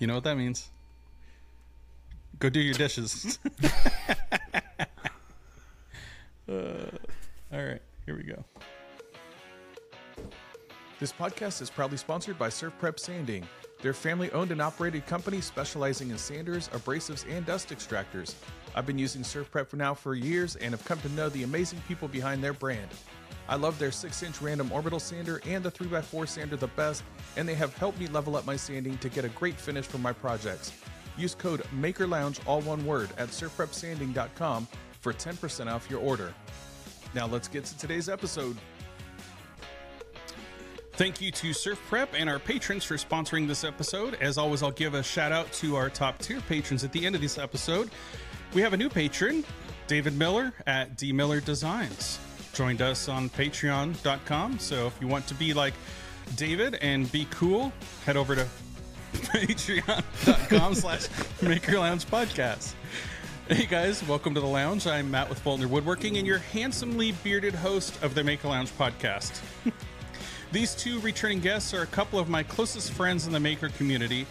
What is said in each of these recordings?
You know what that means? Go do your dishes. uh, all right, here we go. This podcast is proudly sponsored by Surf Prep Sanding. They're family owned and operated company specializing in sanders, abrasives, and dust extractors. I've been using Surf Prep for now for years and have come to know the amazing people behind their brand. I love their 6 inch random orbital sander and the 3x4 sander the best, and they have helped me level up my sanding to get a great finish for my projects. Use code MAKERLOUNGE, all one word, at surfprepsanding.com for 10% off your order. Now let's get to today's episode. Thank you to Surf Prep and our patrons for sponsoring this episode. As always, I'll give a shout out to our top tier patrons at the end of this episode. We have a new patron, David Miller at D Miller Designs. Joined us on patreon.com. So if you want to be like David and be cool, head over to patreon.com slash maker lounge podcast. Hey guys, welcome to the lounge. I'm Matt with Voeltner Woodworking and your handsomely bearded host of the Maker Lounge podcast. These two returning guests are a couple of my closest friends in the maker community.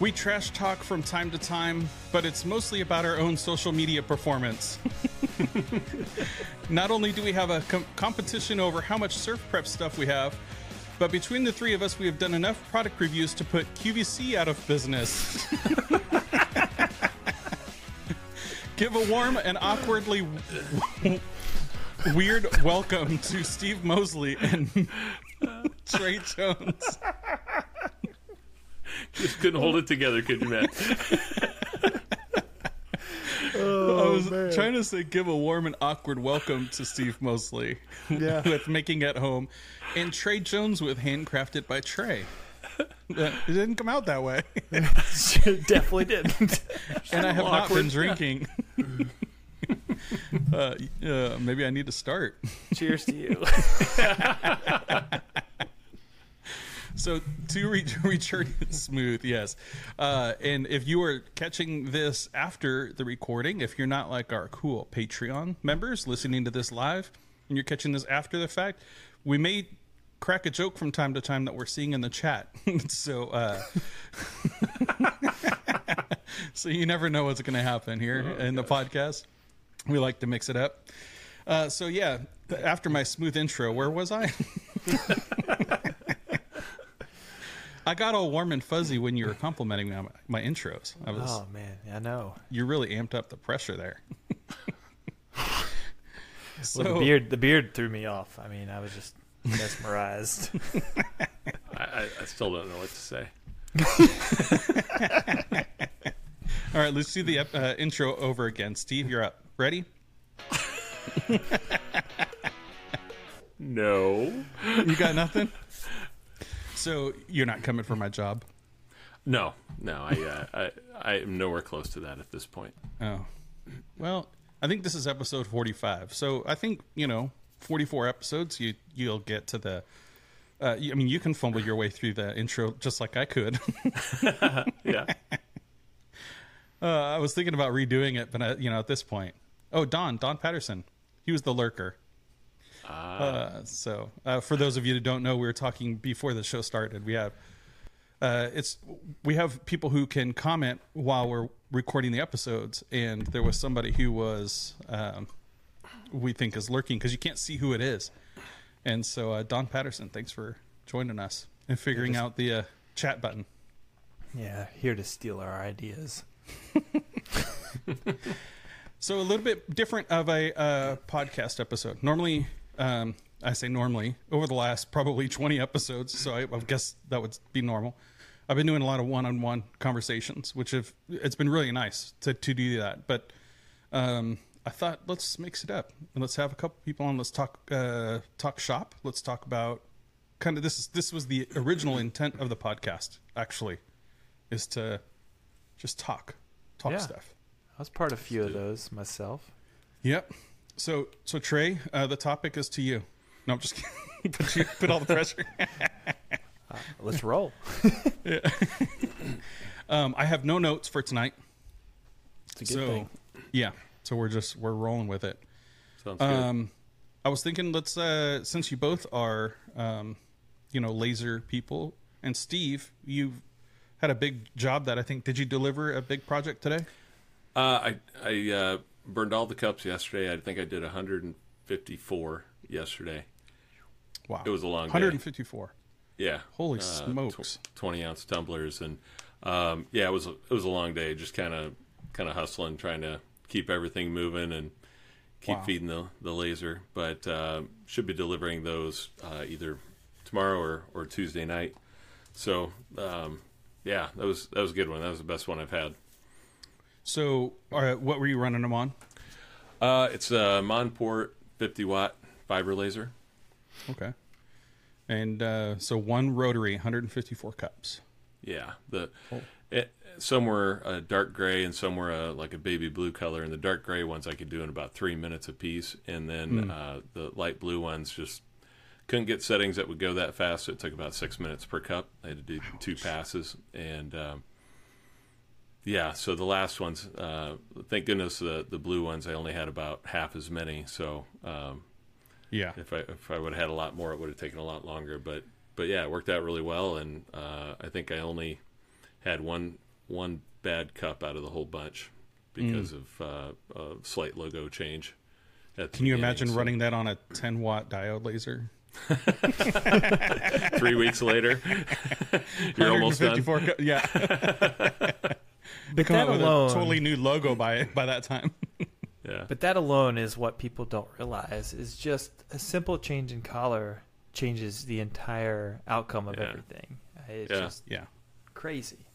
We trash talk from time to time, but it's mostly about our own social media performance. Not only do we have a com- competition over how much surf prep stuff we have, but between the three of us, we have done enough product reviews to put QVC out of business. Give a warm and awkwardly weird welcome to Steve Moseley and Trey Jones. Just couldn't hold it together, could you, Matt? I was trying to say give a warm and awkward welcome to Steve Moseley Yeah. with Making at Home and Trey Jones with Handcrafted by Trey. It didn't come out that way. it Definitely didn't. and I have not been drinking. uh, uh, maybe I need to start. Cheers to you. So to re- return smooth, yes. Uh, and if you are catching this after the recording, if you're not like our cool Patreon members listening to this live, and you're catching this after the fact, we may crack a joke from time to time that we're seeing in the chat. so, uh, so you never know what's going to happen here in the podcast. We like to mix it up. Uh, so yeah, after my smooth intro, where was I? I got all warm and fuzzy when you were complimenting me on my, my intros. I was, Oh man, I know. you really amped up the pressure there. so Well, the beard, the beard threw me off. I mean, I was just mesmerized. I, I, I still don't know what to say. all right, let's do the uh, intro over again. Steve, you're up. Ready? No. You got nothing. So you're not coming for my job. No, no, I, uh, I, I am nowhere close to that at this point. Oh, well, I think this is episode 45. So I think you know, 44 episodes. You you'll get to the. Uh, I mean, you can fumble your way through the intro just like I could. Yeah. Uh, I was thinking about redoing it, but I, you know, at this point, oh, Don, Don Patterson, he was the lurker. Uh, so, uh, for those of you that don't know, we were talking before the show started. We have, uh, it's we have people who can comment while we're recording the episodes, and there was somebody who was, um, we think is lurking because you can't see who it is, and so uh, Don Patterson, thanks for joining us and figuring out the uh, chat button. yeah, here to steal our ideas. So a little bit different of a uh, podcast episode. Normally, um, I say normally over the last probably twenty episodes. So I, I guess that would be normal. I've been doing a lot of one-on-one conversations, which have it's been really nice to to do that. But um, I thought let's mix it up and let's have a couple people on. Let's talk uh, talk shop. Let's talk about kind of this. Is, this was the original intent of the podcast. Actually, is to just talk talk Yeah. stuff. I was part of a few of those myself. Yep. So, so Trey, uh, the topic is to you. No, I'm just kidding. put you put all the pressure. Let's roll. um, I have no notes for tonight. It's a good so, thing. yeah. So we're just we're rolling with it. Sounds good. Um, I was thinking, let's uh, since you both are, um, you know, laser people, and Steve, you had a big job that I think. Did you deliver a big project today? Uh, I I uh, burned all the cups yesterday. I think I did 154 yesterday. Wow, It was a long day. 154. Yeah. Holy Uh, smokes! tw- 20 ounce tumblers and um, yeah, it was a, it was a long day. Just kind of kind of hustling, trying to keep everything moving and keep Wow. feeding the the laser. But uh, should be delivering those uh, either tomorrow or, or Tuesday night. So um, yeah, that was that was a good one. That was the best one I've had. So, uh, what were you running them on? Uh, it's a Monport 50 watt fiber laser. Okay, and uh, so one rotary, 154 cups. Yeah, the Oh. it, some were a dark gray and some were a, like a baby blue color. And the dark gray ones I could do in about three minutes a piece, and then uh, the light blue ones just couldn't get settings that would go that fast. So it took about six minutes per cup. I had to do two passes, and um, yeah, so the last ones, uh, thank goodness the the blue ones I only had about half as many. So um, Yeah, if I if I would have had a lot more, it would have taken a lot longer. But but yeah, it worked out really well, and uh, I think I only had one one bad cup out of the whole bunch because of uh, a slight logo change. Can you imagine So running that on a 10 watt diode laser? three weeks later? You're almost done. cu- yeah. But Come that out with alone, a totally new logo by by that time. Yeah, but that alone is what people don't realize is just a simple change in color changes the entire outcome of Yeah. everything. It's Yeah. just yeah. crazy.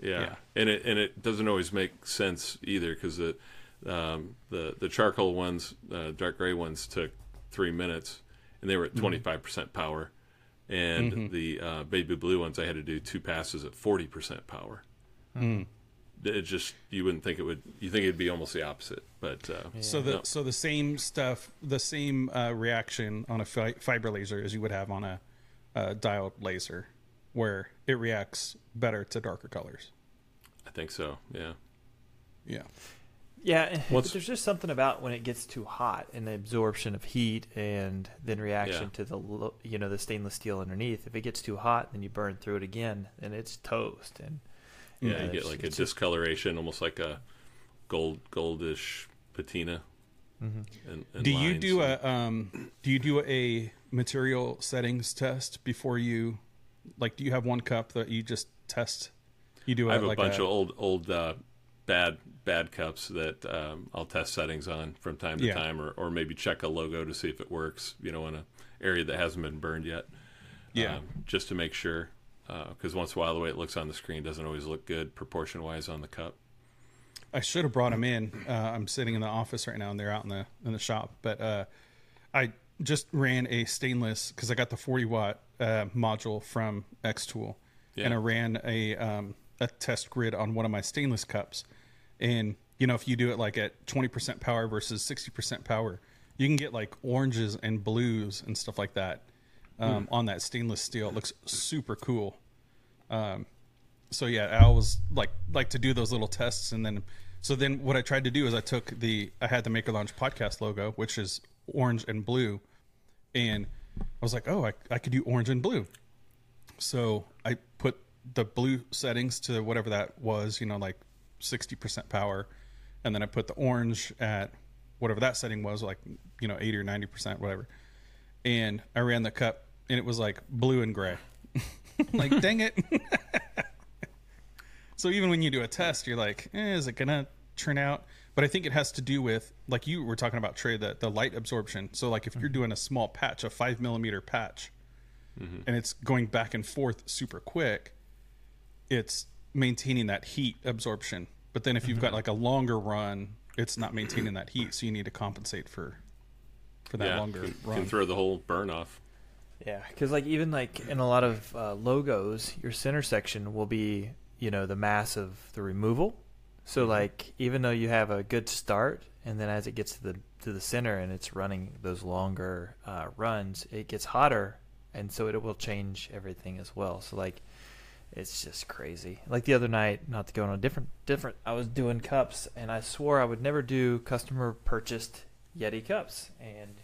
yeah, Yeah. and it and it doesn't always make sense either because the um, the the charcoal ones, uh, dark gray ones, took three minutes, and they were at twenty five percent power, and the uh, baby blue ones I had to do two passes at forty percent power. It just you wouldn't think it would. You think it'd be almost the opposite, but uh, So the No. so the same stuff, the same uh, reaction on a fi- fiber laser as you would have on a, uh diode laser, where it reacts better to darker colors. I think so. Yeah, Yeah. Yeah, but What's- there's just something about when it gets too hot and the absorption of heat and then reaction Yeah. to the you know the stainless steel underneath. If it gets too hot, then you burn through it again, and it's toast. And yeah. Yeah, you get like a discoloration, almost like a gold goldish patina. And, and do you do a um do you do a material settings test before you like do you have one cup that you just test you do I have a like bunch of old old uh, bad bad cups that um, I'll test settings on from time to Yeah. time, or, or maybe check a logo to see if it works. You know, in a area that hasn't been burned yet. Yeah. um, just to make sure, because once in a while the way it looks on the screen doesn't always look good proportion wise on the cup. I should have brought them in. Uh, I'm sitting in the office right now, and they're out in the in the shop. But uh, I just ran a stainless because I got the 40 watt uh, module from X Tool, Yeah. and I ran a um, a test grid on one of my stainless cups. And you know, if you do it like at 20% power versus 60% power, you can get like oranges and blues and stuff like that um, on that stainless steel. It looks super cool. So yeah, I always like like to do those little tests, and then so then what I tried to do is I took the I had the Maker Lounge podcast logo, which is orange and blue, and I was like, oh, I I could do orange and blue, so I put the blue settings to whatever that was, you know, like sixty percent power, and then I put the orange at whatever that setting was, like you know eighty or ninety percent, whatever, and I ran the cup, and it was like blue and gray. like dang it so even when you do a test, you're like, eh, is it gonna turn out? But I think it has to do with, like you were talking about, Trey, the, the light absorption. So like if you're mm-hmm. doing a small patch, a five millimeter patch, mm-hmm. and it's going back and forth super quick, it's maintaining that heat absorption. But then if you've got mm-hmm. like a longer run, it's not maintaining that heat, so you need to compensate for for that yeah, longer can, run. can throw the whole burn off. Yeah, because like even like in a lot of uh, logos, your center section will be you know the mass of the removal. So like even though you have a good start, and then as it gets to the to the center and it's running those longer uh, runs, it gets hotter, and so it will change everything as well. So like it's just crazy. Like the other night, not to go on a different different. I was doing cups, and I swore I would never do customer purchased Yeti cups, and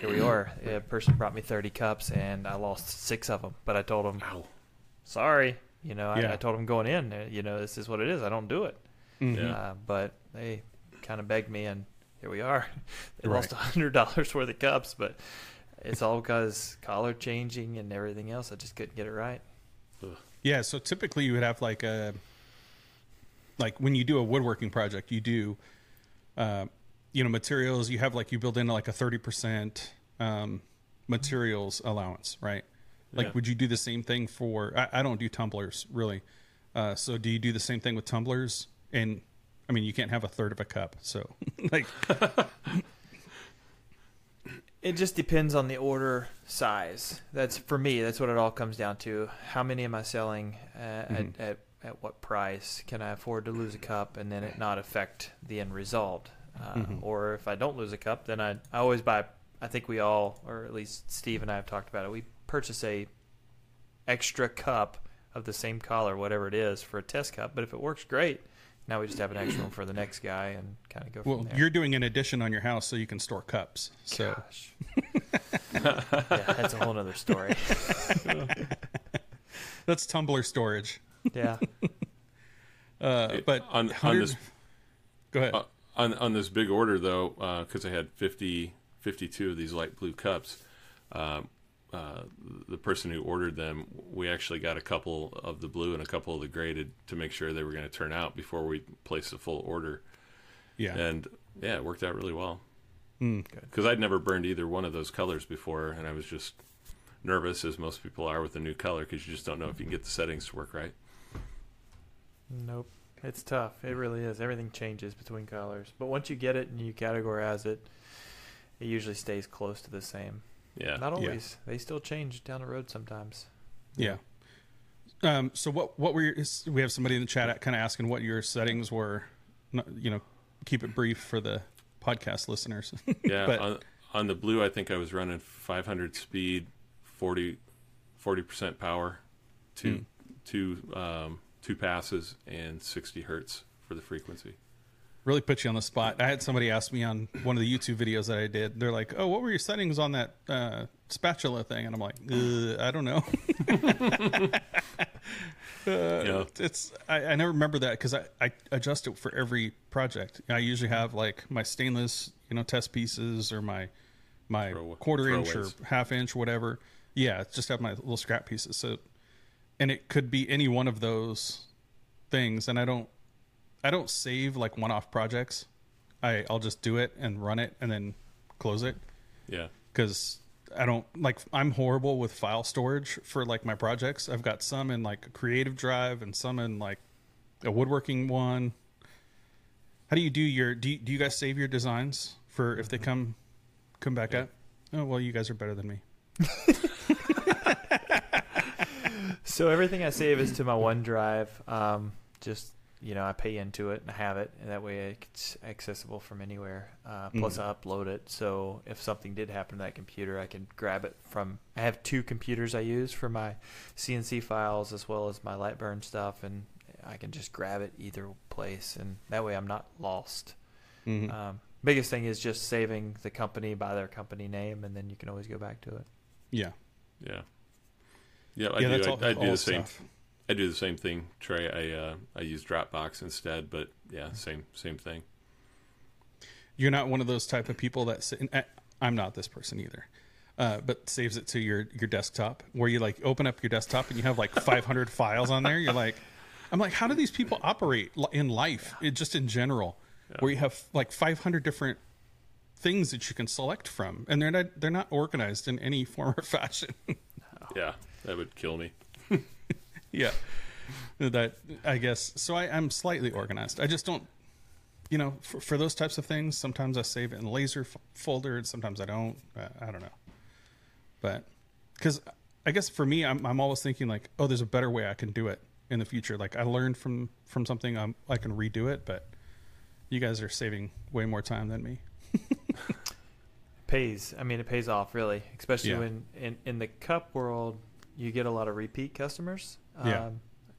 here we are. A person brought me 30 cups, and I lost six of them. But I told him, Ow. sorry, You know, I, Yeah. I told them going in, uh, you know, this is what it is. I don't do it. Mhm. Yeah. Uh, but they kind of begged me, and here we are. they Right. lost a hundred dollars worth of cups, but it's all because collar changing and everything else. I just couldn't get it right. Yeah, so typically you would have like a like when you do a woodworking project, you do uh, you know materials. You have like you build in like a thirty percent um, materials allowance, right? Like, Yeah. would you do the same thing for? I, I don't do tumblers really. Uh, so do you do the same thing with tumblers? And I mean, you can't have a third of a cup, so like It just depends on the order size. That's for me. That's what it all comes down to. How many am I selling uh, Mhm. at, at at what price? Can I afford to lose a cup and then it not affect the end result? Uh, Mhm. Or if I don't lose a cup, then I I always buy. I think we all, or at least Steve and I have talked about it. We purchase a extra cup of the same color, whatever it is, for a test cup. But if it works great, now we just have an extra one for the next guy and kind of go well, from there. you're doing an addition on your house so you can store cups. So Gosh. yeah, that's a whole other story. that's tumbler storage. Yeah. Uh, but on, on this go ahead. Uh, on on this big order though, because I had 50, 52 of these light blue cups, um, uh, the person who ordered them, we actually got a couple of the blue and a couple of the gray to, to make sure they were going to turn out before we placed the full order. yeah. And yeah, it worked out really well Mm. because I'd never burned either one of those colors before, and I was just nervous, as most people are with a new color, because you just don't know if you can get the settings to work right. Nope. It's tough. It really is. Everything changes between colors. But once you get it and you categorize it, it usually stays close to the same. Yeah, Not always. They still change down the road sometimes. Yeah. Um, so what what were your, we have somebody in the chat kind of asking what your settings were. You know, keep it brief for the podcast listeners. Yeah, But- on, on the blue, I think I was running 500 speed, 40 percent power, two two um, two passes, and 60 hertz for the frequency. really put you on the spot. I had somebody ask me on one of the YouTube videos that I did. They're like, "Oh, what were your settings on that uh, spatula thing?" And I'm like, uh, "I don't know." Uh, Yeah. It's I, I never remember that because I, I adjust it for every project. I usually have like my stainless, you know, test pieces or my my Throw- quarter inch or half inch, whatever. Yeah, just have my little scrap pieces. So, and it could be any one of those things, and I don't I don't save like one off projects. I I'll just do it and run it and then close it Yeah, because I don't like I'm horrible with file storage for like my projects. I've got some in like a creative drive and some in like a woodworking one. How do you do your do you, do you guys save your designs for if they mm-hmm. come come back up? Oh well, you guys are better than me. So everything I save is to my OneDrive. Um, just you know, I pay into it and I have it, and that way it's accessible from anywhere. Uh, plus, I upload it, so if something did happen to that computer, I can grab it from. I have two computers I use for my CNC files as well as my Lightburn stuff, and I can just grab it either place, and that way I'm not lost. Mhm. Um, biggest thing is just saving the company by their company name, and then you can always go back to it. yeah, yeah, yeah. I yeah. do. That's I, all. I do the same. stuff. I do the same thing, Trey. I uh, I use Dropbox instead, but yeah, same same thing. You're not one of those type of people that. I- I'm not this person either. Uh, but saves it to your your desktop where you like open up your desktop and you have like 500 files on there. You're like, I'm like, how do these people operate in life, it, just in general, where you have like 500 different things that you can select from, and they're not they're not organized in any form or fashion. Yeah, that would kill me. yeah, that I guess. So I, I'm slightly organized. I just don't, you know, for, for those types of things. Sometimes I save it in laser f- folder, and sometimes I don't. Uh, I don't know, but because I guess for me, I'm I'm always thinking like, oh, there's a better way I can do it in the future. Like I learned from from something, um, I can redo it. But you guys are saving way more time than me. pays. I mean, it pays off really, especially Yeah. when in in the cup world you get a lot of repeat customers. Um, Yeah.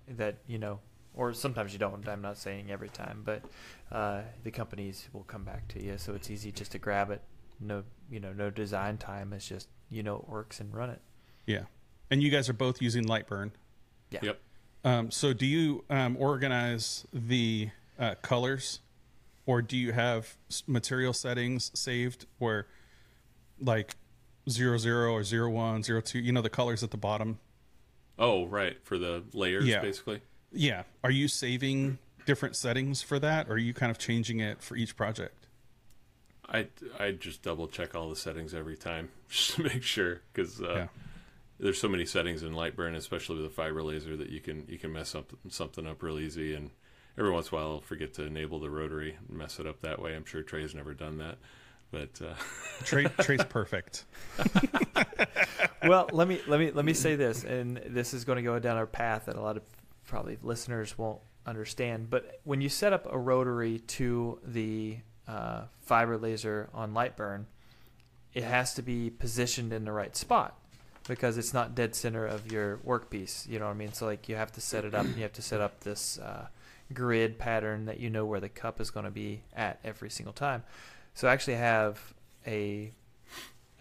That you know, or sometimes you don't. I'm not saying every time, but uh, the companies will come back to you, so it's easy just to grab it. No, you know, no design time. It's just you know it works and run it. Yeah, and you guys are both using Lightburn. Yeah. Yep. Um, so do you um, organize the uh, colors, or do you have material settings saved where, like, zero zero or zero one zero two? You know the colors at the bottom. Oh, right, for the layers, Yeah. basically. Yeah. Are you saving different settings for that, or are you kind of changing it for each project? I I just double check all the settings every time just to make sure because uh, Yeah. there's so many settings in Lightburn, especially with a fiber laser, that you can you can mess up something up real easy. And every once in a while, I'll forget to enable the rotary and mess it up that way. I'm sure Trey's never done that, but uh, Trey, Trey's perfect. well, let me let me let me say this, and this is going to go down a path that a lot of probably listeners won't understand. But when you set up a rotary to the uh, fiber laser on Lightburn, it has to be positioned in the right spot because it's not dead center of your workpiece. You know what I mean? So like you have to set it up. and You have to set up this uh, grid pattern that you know where the cup is going to be at every single time. So I actually have a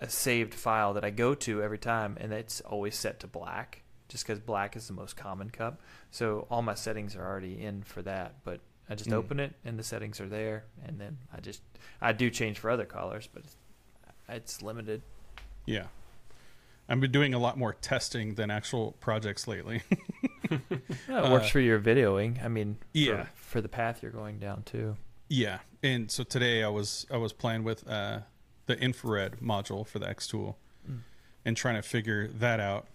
a saved file that I go to every time, and it's always set to black, just because black is the most common cup. So all my settings are already in for that. But I just Mm. open it, and the settings are there, and then I just I do change for other colors, but it's, it's limited. Yeah. I've been doing a lot more testing than actual projects lately. Yeah, it works Uh, for your videoing. I mean, for- Yeah. for, the path you're going down too. Yeah. And so today I was I was playing with uh, the infrared module for the X tool Mm. and trying to figure that out.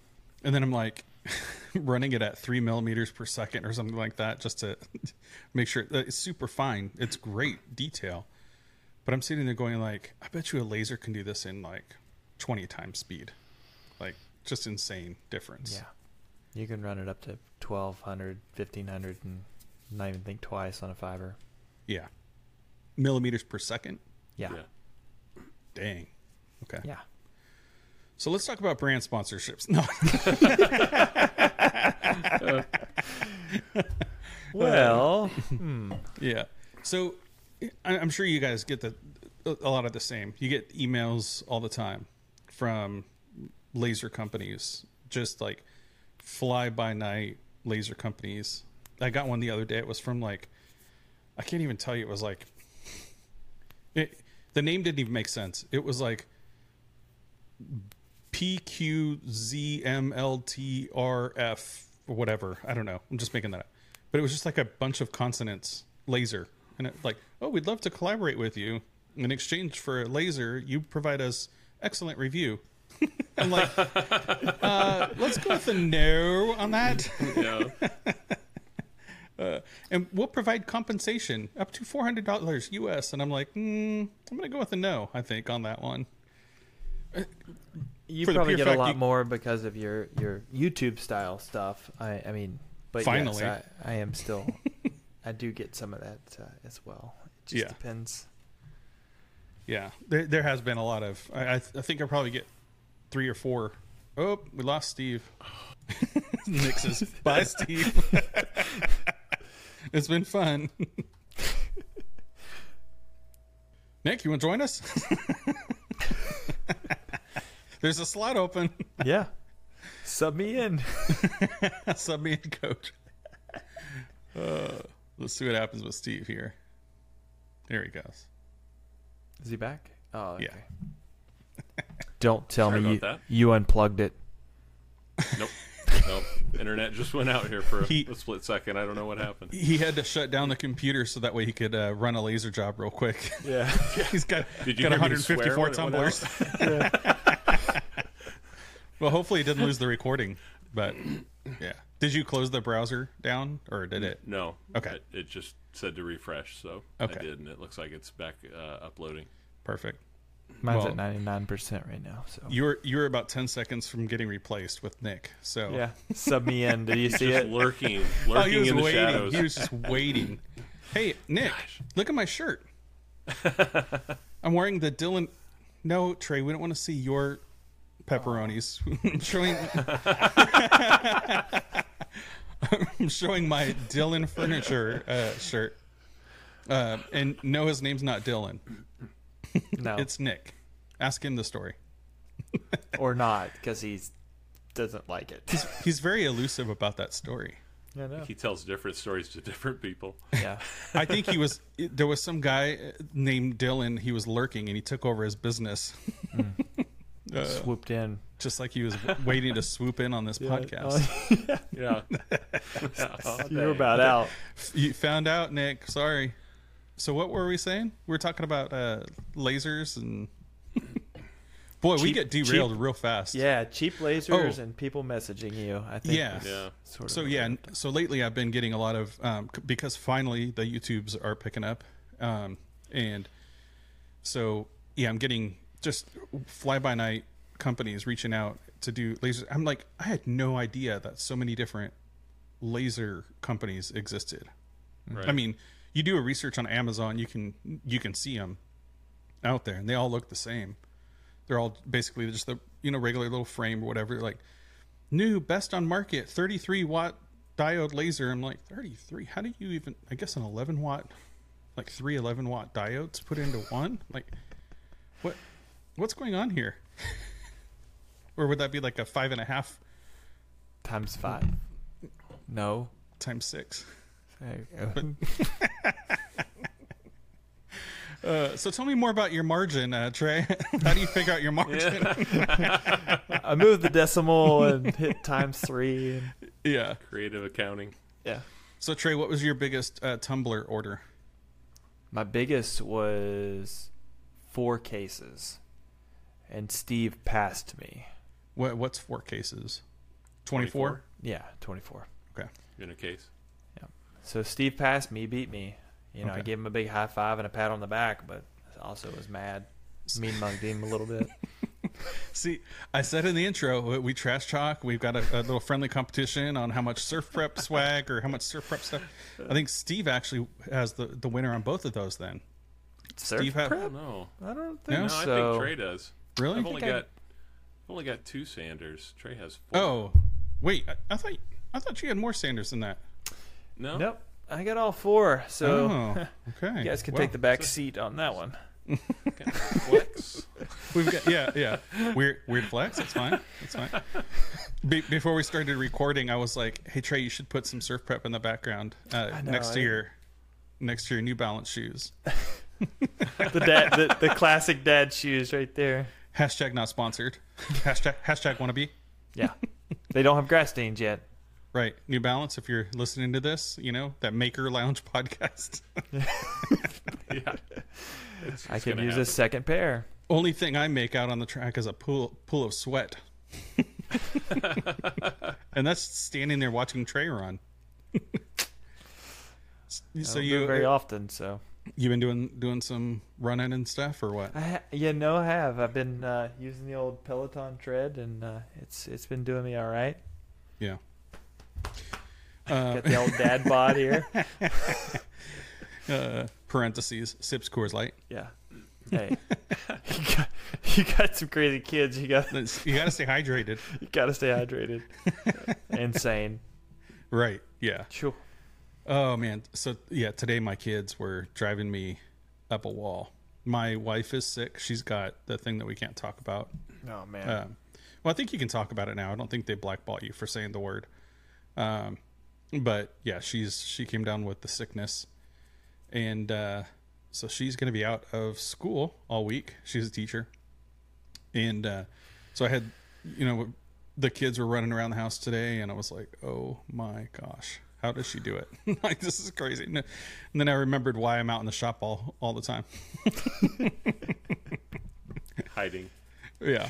And then I'm like running it at three millimeters per second or something like that just to make sure that it's super fine. It's great detail. But I'm sitting there going like, I bet you a laser can do this in like 20 times speed. Like just insane difference. Yeah, you can run it up to 1200, 1500, and not even think twice on a fiber. Yeah. Millimeters per second. Yeah, yeah. Dang. Okay. yeah. So let's talk about brand sponsorships. No. Well, hmm. yeah. So I- I'm sure you guys get the a lot of the same. You get emails all the time from laser companies, just like fly by night laser companies. I got one the other day. It was from like I can't even tell you. It was like it. The name didn't even make sense. It was like P Q Z M L T R F or whatever. I don't know. I'm just making that up. But it was just like a bunch of consonants, laser, and it like, oh, we'd love to collaborate with you in exchange for a laser. You provide us excellent review. I'm like, uh, let's go with a no on that, yeah. And we'll provide compensation up to four hundred dollars US. And I'm like, mm, I'm gonna go with a no. I think on that one. you For probably get a lot you- more because of your your YouTube style stuff. I I mean, but Finally. yes, I, I am still. I do get some of that uh, as well. It just Yeah. depends. Yeah, there there has been a lot of. I I, think I probably get three or four. Oh, we lost Steve. Says, "Bye, Steve." it's been fun. Nick, you want to join us? There's a slot open. Yeah, sub me in. Sub me in, coach. Uh, let's see what happens with Steve here. There he goes. Is he back? Oh, okay. Yeah. Don't tell Sorry me you, you unplugged it. Nope. Nope. Internet just went out here for a, He- a split second. I don't know what happened. He had to shut down the computer so that way he could uh, run a laser job real quick. Yeah. He's got Did you got hear me swear 154 when it tumblers. well, hopefully he didn't lose the recording, but yeah. Did you close the browser down or did it? No. Okay. It, it just said to refresh, so Okay. I did, and it looks like it's back uh, uploading. Perfect. Mine's Well- at ninety nine percent right now. So You're you're about 10 seconds from getting replaced with Nick. So yeah, sub me in. Did you see Just it? lurking, Oh, lurking he was in the waiting. shadows. He was just waiting. Hey, Nick, look at my shirt. I'm wearing the Dylan. No, Trey, we don't want to see your pepperonis. I'm showing. I'm showing my Dylan furniture uh, shirt. Uh, and no, his name's not Dylan. No, It's Nick. Ask him the story. or not because he doesn't like it. He's very elusive about that story. Yeah, no. He tells different stories to different people. yeah. I think he was. There was some guy named Dylan. He was lurking, and he took over his business, uh, Swooped in. just like he was waiting to swoop in on this podcast. Oh, Yeah. you were about out. You found out, Nick. Sorry. So what were we saying? We were talking about uh, lasers and. Boy, we get derailed cheap- real fast. Yeah, cheap lasers Oh. and people messaging you. I think. Yeah. Yeah. Sort of So yeah, and so lately I've been getting a lot of um, c- because finally the YouTubes are picking up, um, and so yeah, I'm getting just fly by night companies reaching out to do lasers. I'm like, I had no idea that so many different laser companies existed. Right. I mean, you do a research on Amazon, you can you can see them out there, and they all look the same. They're all basically just the you know regular little frame or whatever. Like new best on market 33 watt diode laser. I'm like 33. How do you even? I guess an 11 watt, like three 11 watt diodes put into one. Like what? What's going on here? or would that be like a five and a half times five. No. times six? There you go. Uh, so tell me more about your margin, uh, Trey. How do you figure out your margin? I moved the decimal and hit times three. Yeah. Creative accounting. yeah. So Trey, what was your biggest uh, tumbler order? My biggest was four cases, and Steve passed me. What, what's four cases? 24? Yeah, 24. Okay. in a case. So Steve passed me, beat me. You know, I gave him a big high five and a pat on the back, but also was mad. Mean mugged him a little bit. See, I said in the intro, we- we trash talk. We've got a, a little friendly competition on how much surf prep swag or how much surf prep stuff. I think Steve actually has the, the winner on both of those then. Surf Steve had- prep? No, I don't No? think no, I so. think Trey does. Really? I've only think I- got, I've only got two Sanders. Trey has four. Oh, wait. I, I thought I thought you had more Sanders than that. No, Nope. I got all four, so oh, okay. you guys can Well, take the back seat on that one. flex. We've got yeah, yeah. Weird, weird flex. That's fine. That's fine. Be- before we started recording, I was like, "Hey Trey, you should put some surf prep in the background uh, know, next to I- your next to your New Balance shoes." The dad, the, the classic dad shoes right there. Hashtag not sponsored. Hashtag hashtag wannabe. Yeah, they don't have grass stains yet. Right, New Balance. If you're listening to this, you know that Maker Lounge podcast. yeah, It's- I it's could use happen. a second pair. Only thing I make out on the track is a pool pool of sweat, and that's standing there watching Trey run. so I don't do you it very often, so you've been doing doing some running and stuff or what? I ha- yeah, no, I have. I've been uh, using the old Peloton tread, and uh, it's it's been doing me all right. Yeah. Uh, Got the old dad bod here. uh, parentheses sips Coors Light. Yeah. Hey, you got, you got some crazy kids. You got You got to stay hydrated. you got to stay hydrated. Insane. Right. Yeah. Sure. Oh man. So yeah, today my kids were driving me up a wall. My wife is sick. She's got the thing that we can't talk about. Oh man. Um, well, I think you can talk about it now. I don't think they blackball you for saying the word. Um, but yeah, she's she came down with the sickness, and uh, so she's going to be out of school all week. She's a teacher, and uh, so I had, you know, the kids were running around the house today, and I was like, oh my gosh. How does she do it? like this is crazy. And then I remembered why I'm out in the shop all all the time. hiding. Yeah.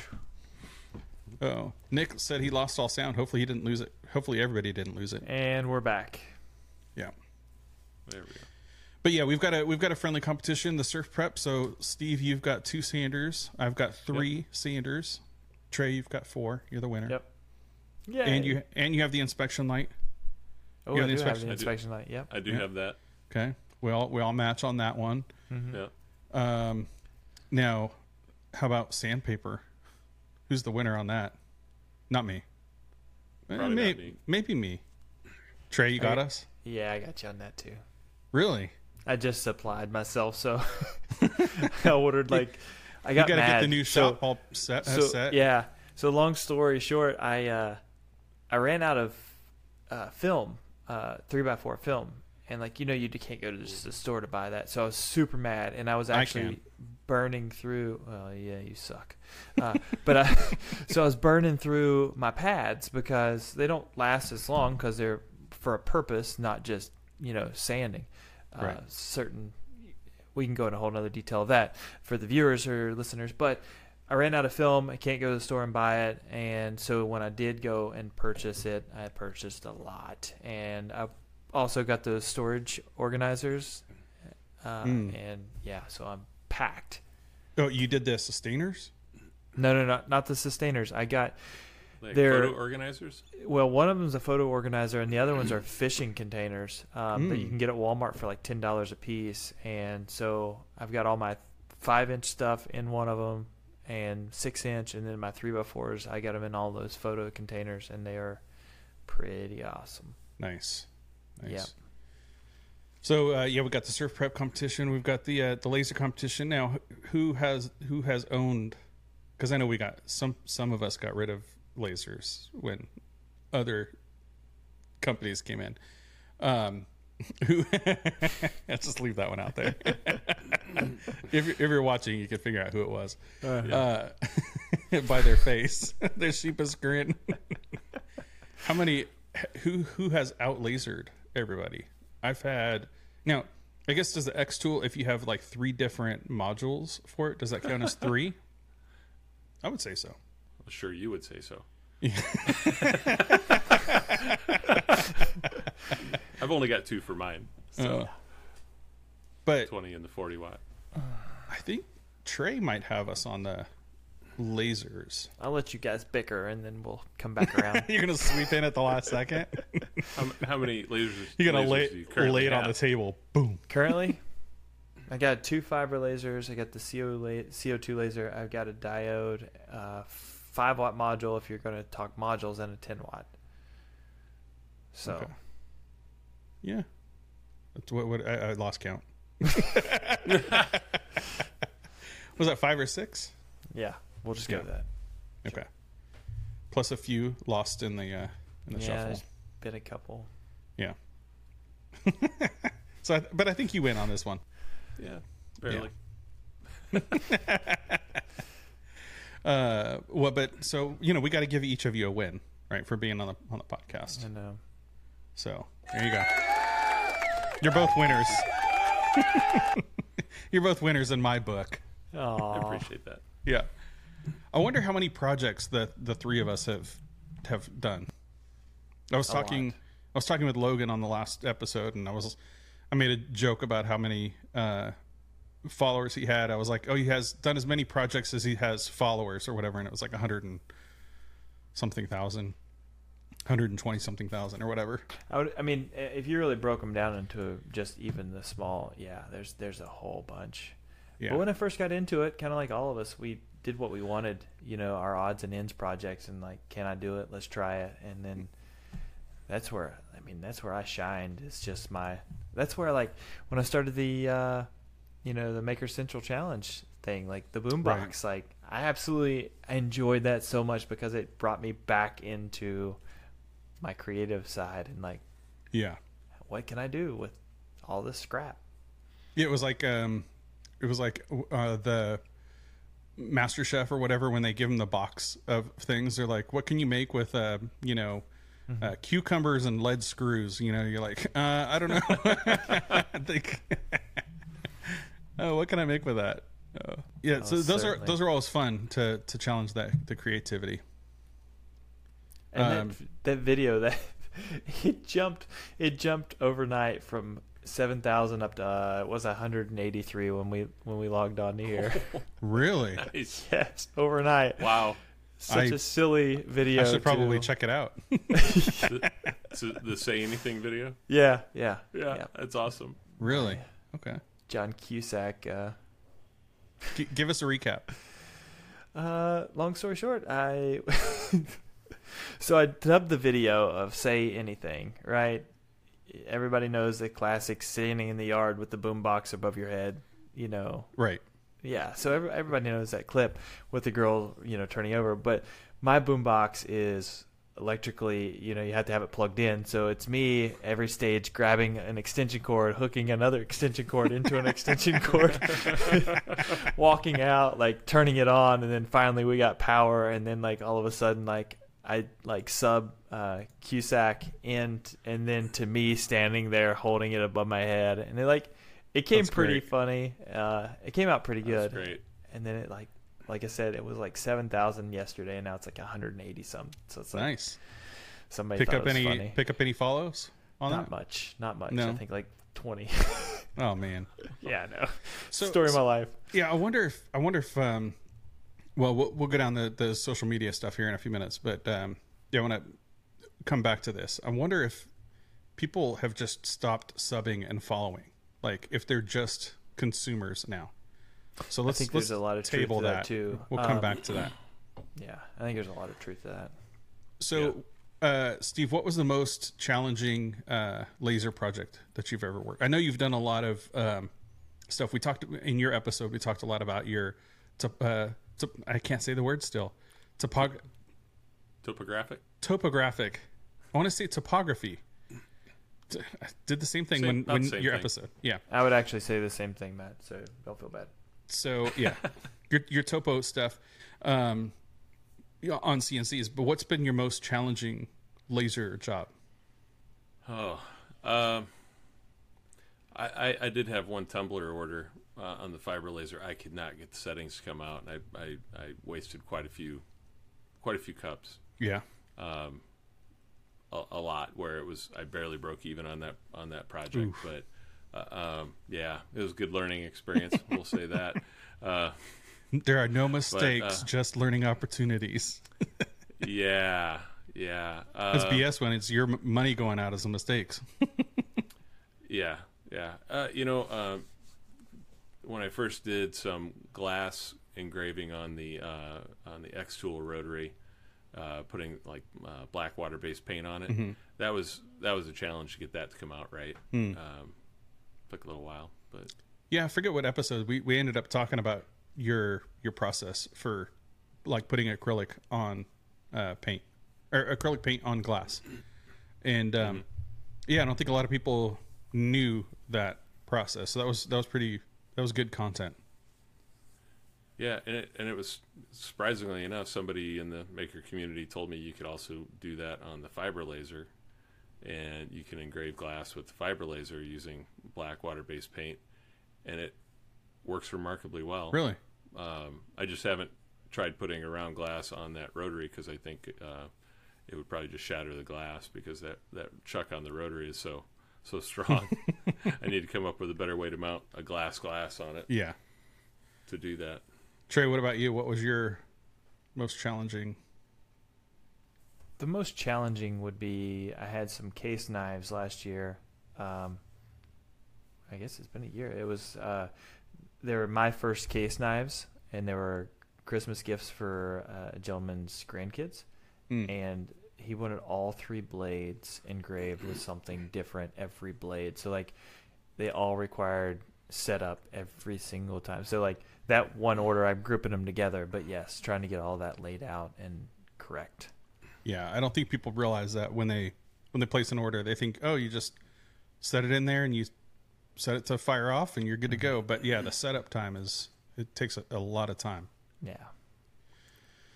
Oh, Nick said he lost all sound. Hopefully he didn't lose it. Hopefully everybody didn't lose it. and we're back. Yeah. There we go. But yeah, we've got a we've got a friendly competition, the surf prep. So Steve, you've got two Sanders. I've got three Sanders. Trey, you've got four. You're the winner. Yep. Yeah. And you and you have the inspection light. Oh, you I have the do have the inspection light. Yep. I do Yeah. have that. Okay. We all we all match on that one. Mm-hmm. Yeah. Um, now, how about sandpaper? Who's the winner on that? Not me. Eh, Probably not me. Maybe me. Trey, you got Okay. us. Yeah, I got you on that too. Really? I just supplied myself, so I ordered like I got you gotta mad. get the new So- shop all set. so set. yeah so long story short i uh i ran out of uh film uh, three by four film, and like you know you can't go to just the store to buy that. So I was super mad, and I was actually can. burning through. Well, yeah, you suck. Uh, but I, so I was burning through my pads because they don't last as long because they're for a purpose, not just you know sanding. Uh, Right. Certain. We can go into a whole nother detail of that for the viewers or listeners, but I ran out of film. I can't go to the store and buy it, and so when I did go and purchase it, I purchased a lot, and I also got the storage organizers, uh, Mm. and yeah, so I'm packed. Oh, you did the sustainers? No, no, no, not the sustainers. I got Like They're- photo organizers. well, one of them's a photo organizer, and the other ones are fishing containers um, that you Mm. can get at Walmart for like ten dollars a piece. And so I've got all my five inch stuff in one of them, and six inch, and then my three by fours. I got them in all those photo containers, and they are pretty awesome. Nice. Nice. Yeah. So uh, yeah, we got the surf prep competition. We've got the uh, the laser competition. Now, who has who has owned? Because I know we got some some of us got rid of lasers when other companies came in. Um, who? Let's just leave that one out there. if you're, if you're watching, you can figure out who it was uh, by their face, their sheepish grin. How many? Who who has out lasered everybody? I've had now. I guess does the X tool if you have like three different modules for it, does that count as three? I would say so. I'm sure you would say so. I've only got two for mine. So Uh, but 20 and the 40 watt. I think Trey might have us on the lasers. I'll let you guys bicker, and then we'll come back around. You're gonna sweep in at the last second. How, how many lasers? You're gonna lasers lay you lay it on the table. Boom. Currently, I got two fiber lasers. I got the CO la- CO2 laser. I've got a diode, uh, five watt module. If you're going to talk modules, and a ten watt. So Okay. Yeah. That's what, what I, I lost count. Was that five or six? yeah, we'll just go Yeah. with that. Okay. Plus a few lost in the uh, in the yeah, shuffle. there's been a couple. Yeah. so, I, but I think you win on this one. Yeah, barely. Uh, well, but so you know, we got to give each of you a win, right, for being on the on the podcast. And uh, So there you go. You're both winners. You're both winners in my book. I appreciate that. Yeah. I wonder how many projects that the three of us have have done. I was A talking lot. I was talking with Logan on the last episode and I was I made a joke about how many uh followers he had. I was like, "Oh, he has done as many projects as he has followers or whatever." And it was like 100 and something thousand. 120 something thousand or whatever. I would. I mean, if you really broke them down into just even the small, yeah, there's there's a whole bunch. Yeah. But when I first got into it, kind of like all of us, we did what we wanted, you know, our odds and ends projects, and like, can I do it? Let's try it, and then that's where I mean, that's where I shined. It's just my. That's where like when I started the, uh, you know, the Maker Central Challenge thing, like the boombox, like I absolutely enjoyed that so much because it brought me back into my creative side and like yeah. what can I do with all this scrap? It was like um, it was like uh, the Master Chef or whatever when they give them the box of things. They're like, "What can you make with uh, you know, uh, cucumbers and lead screws?" You know, you're like, uh, "I don't know." I think, oh, what can I make with that? Oh. Yeah, Oh, so those are those are always fun to to challenge that the creativity. And Um, that, that video that it jumped it jumped overnight from seven thousand up to uh, it was hundred and eighty three when we when we logged on to here. Really, Nice. yes, overnight. Wow. Such I- a silly video. I should probably to- check it out. the, the- the say anything video. Yeah, yeah, Yeah, yeah. that's awesome. really? Okay. John Cusack. Uh, G- give us a recap. Uh, long story short, I so I dubbed the video of "Say Anything." Right, everybody knows the classic standing in the yard with the boombox above your head. You know, Right. yeah. So every, everybody knows that clip with the girl, you know, turning over. But my boombox is electrically, you know, you have to have it plugged in. So it's me every stage grabbing an extension cord, hooking another extension cord into an extension cord, walking out, like turning it on, and then finally we got power, and then like all of a sudden like I like sub uh, Cusack in, and then to me standing there holding it above my head, and it like it came That's pretty great. funny. Uh, it came out pretty That's good, great. and then it like like I said, it was like seven thousand yesterday, and now it's like one hundred and eighty some. So it's like Nice. somebody Pick up any funny. pick up any follows on Not that? much, not much. No. I think like twenty. Oh man. yeah, no. So- Story of my life. Yeah, I wonder if I wonder if um, well, we'll we'll go down the the social media stuff here in a few minutes, but um, yeah, I want to come back to this. I wonder if people have just stopped subbing and following, like if they're just consumers now. So let's think let's there's a lot of truth table to that, too. We'll come Um, back to that. Yeah, I think there's a lot of truth to that. So, uh, Steve, what was the most challenging uh, laser project that you've ever worked? I know you've done a lot of um, stuff. We talked in your episode. We talked a lot about your. Top, uh, top, I can't say the word still. Topog- Topographic. topographic. I want to say topography. D- I did the same thing Same- when, about when same your thing. episode. Yeah. I would actually say the same thing, Matt. So don't feel bad. So yeah, your your topo stuff um, yeah, on CNCs. But what's been your most challenging laser job? Oh, um, I, I I did have one tumbler order uh, on the fiber laser. I could not get the settings to come out, and I, I, I wasted quite a few, quite a few cups, Yeah. A, a lot. Where it was I barely broke even on that on that project, but. Uh, um, yeah, it was a good learning experience. we'll say that. Uh, There are no mistakes, uh, just learning opportunities. yeah, yeah. It's Uh, BS when it's your money going out as a mistakes. Yeah, yeah. Uh, you know, um, when I first did some glass engraving on the uh, on the xTool rotary, uh, putting like uh, black water based paint on it, that was that was a challenge to get that to come out right. Um, took a little while, but yeah, I forget what episode we, we ended up talking about your your process for like putting acrylic on uh, paint or acrylic paint on glass, and um, yeah, I don't think a lot of people knew that process. So that was that was pretty that was good content. Yeah, and it and it was surprisingly enough, somebody in the maker community told me you could also do that on the fiber laser, and you can engrave glass with the fiber laser using black water based paint, and it works remarkably well. Really, Um, I just haven't tried putting around glass on that rotary because I think uh, it would probably just shatter the glass because that, that chuck on the rotary is so so strong. I need to come up with a better way to mount a glass glass on it yeah. to do that. Trey, what about you? What was your most challenging? The most challenging would be I had some case knives last year. Um, I guess it's been a year. It was uh, they were my first case knives, and they were Christmas gifts for uh, a gentleman's grandkids, Mm. and he wanted all three blades engraved with something different every blade. So like they all required setup every single time. So like that one order, I'm grouping them together, but yes, trying to get all that laid out and correct. Yeah, I don't think people realize that when they when they place an order, they think, oh, you just set it in there and you set it to fire off and you're good to mm-hmm. go. But yeah, the setup time is it takes a, a lot of time. Yeah.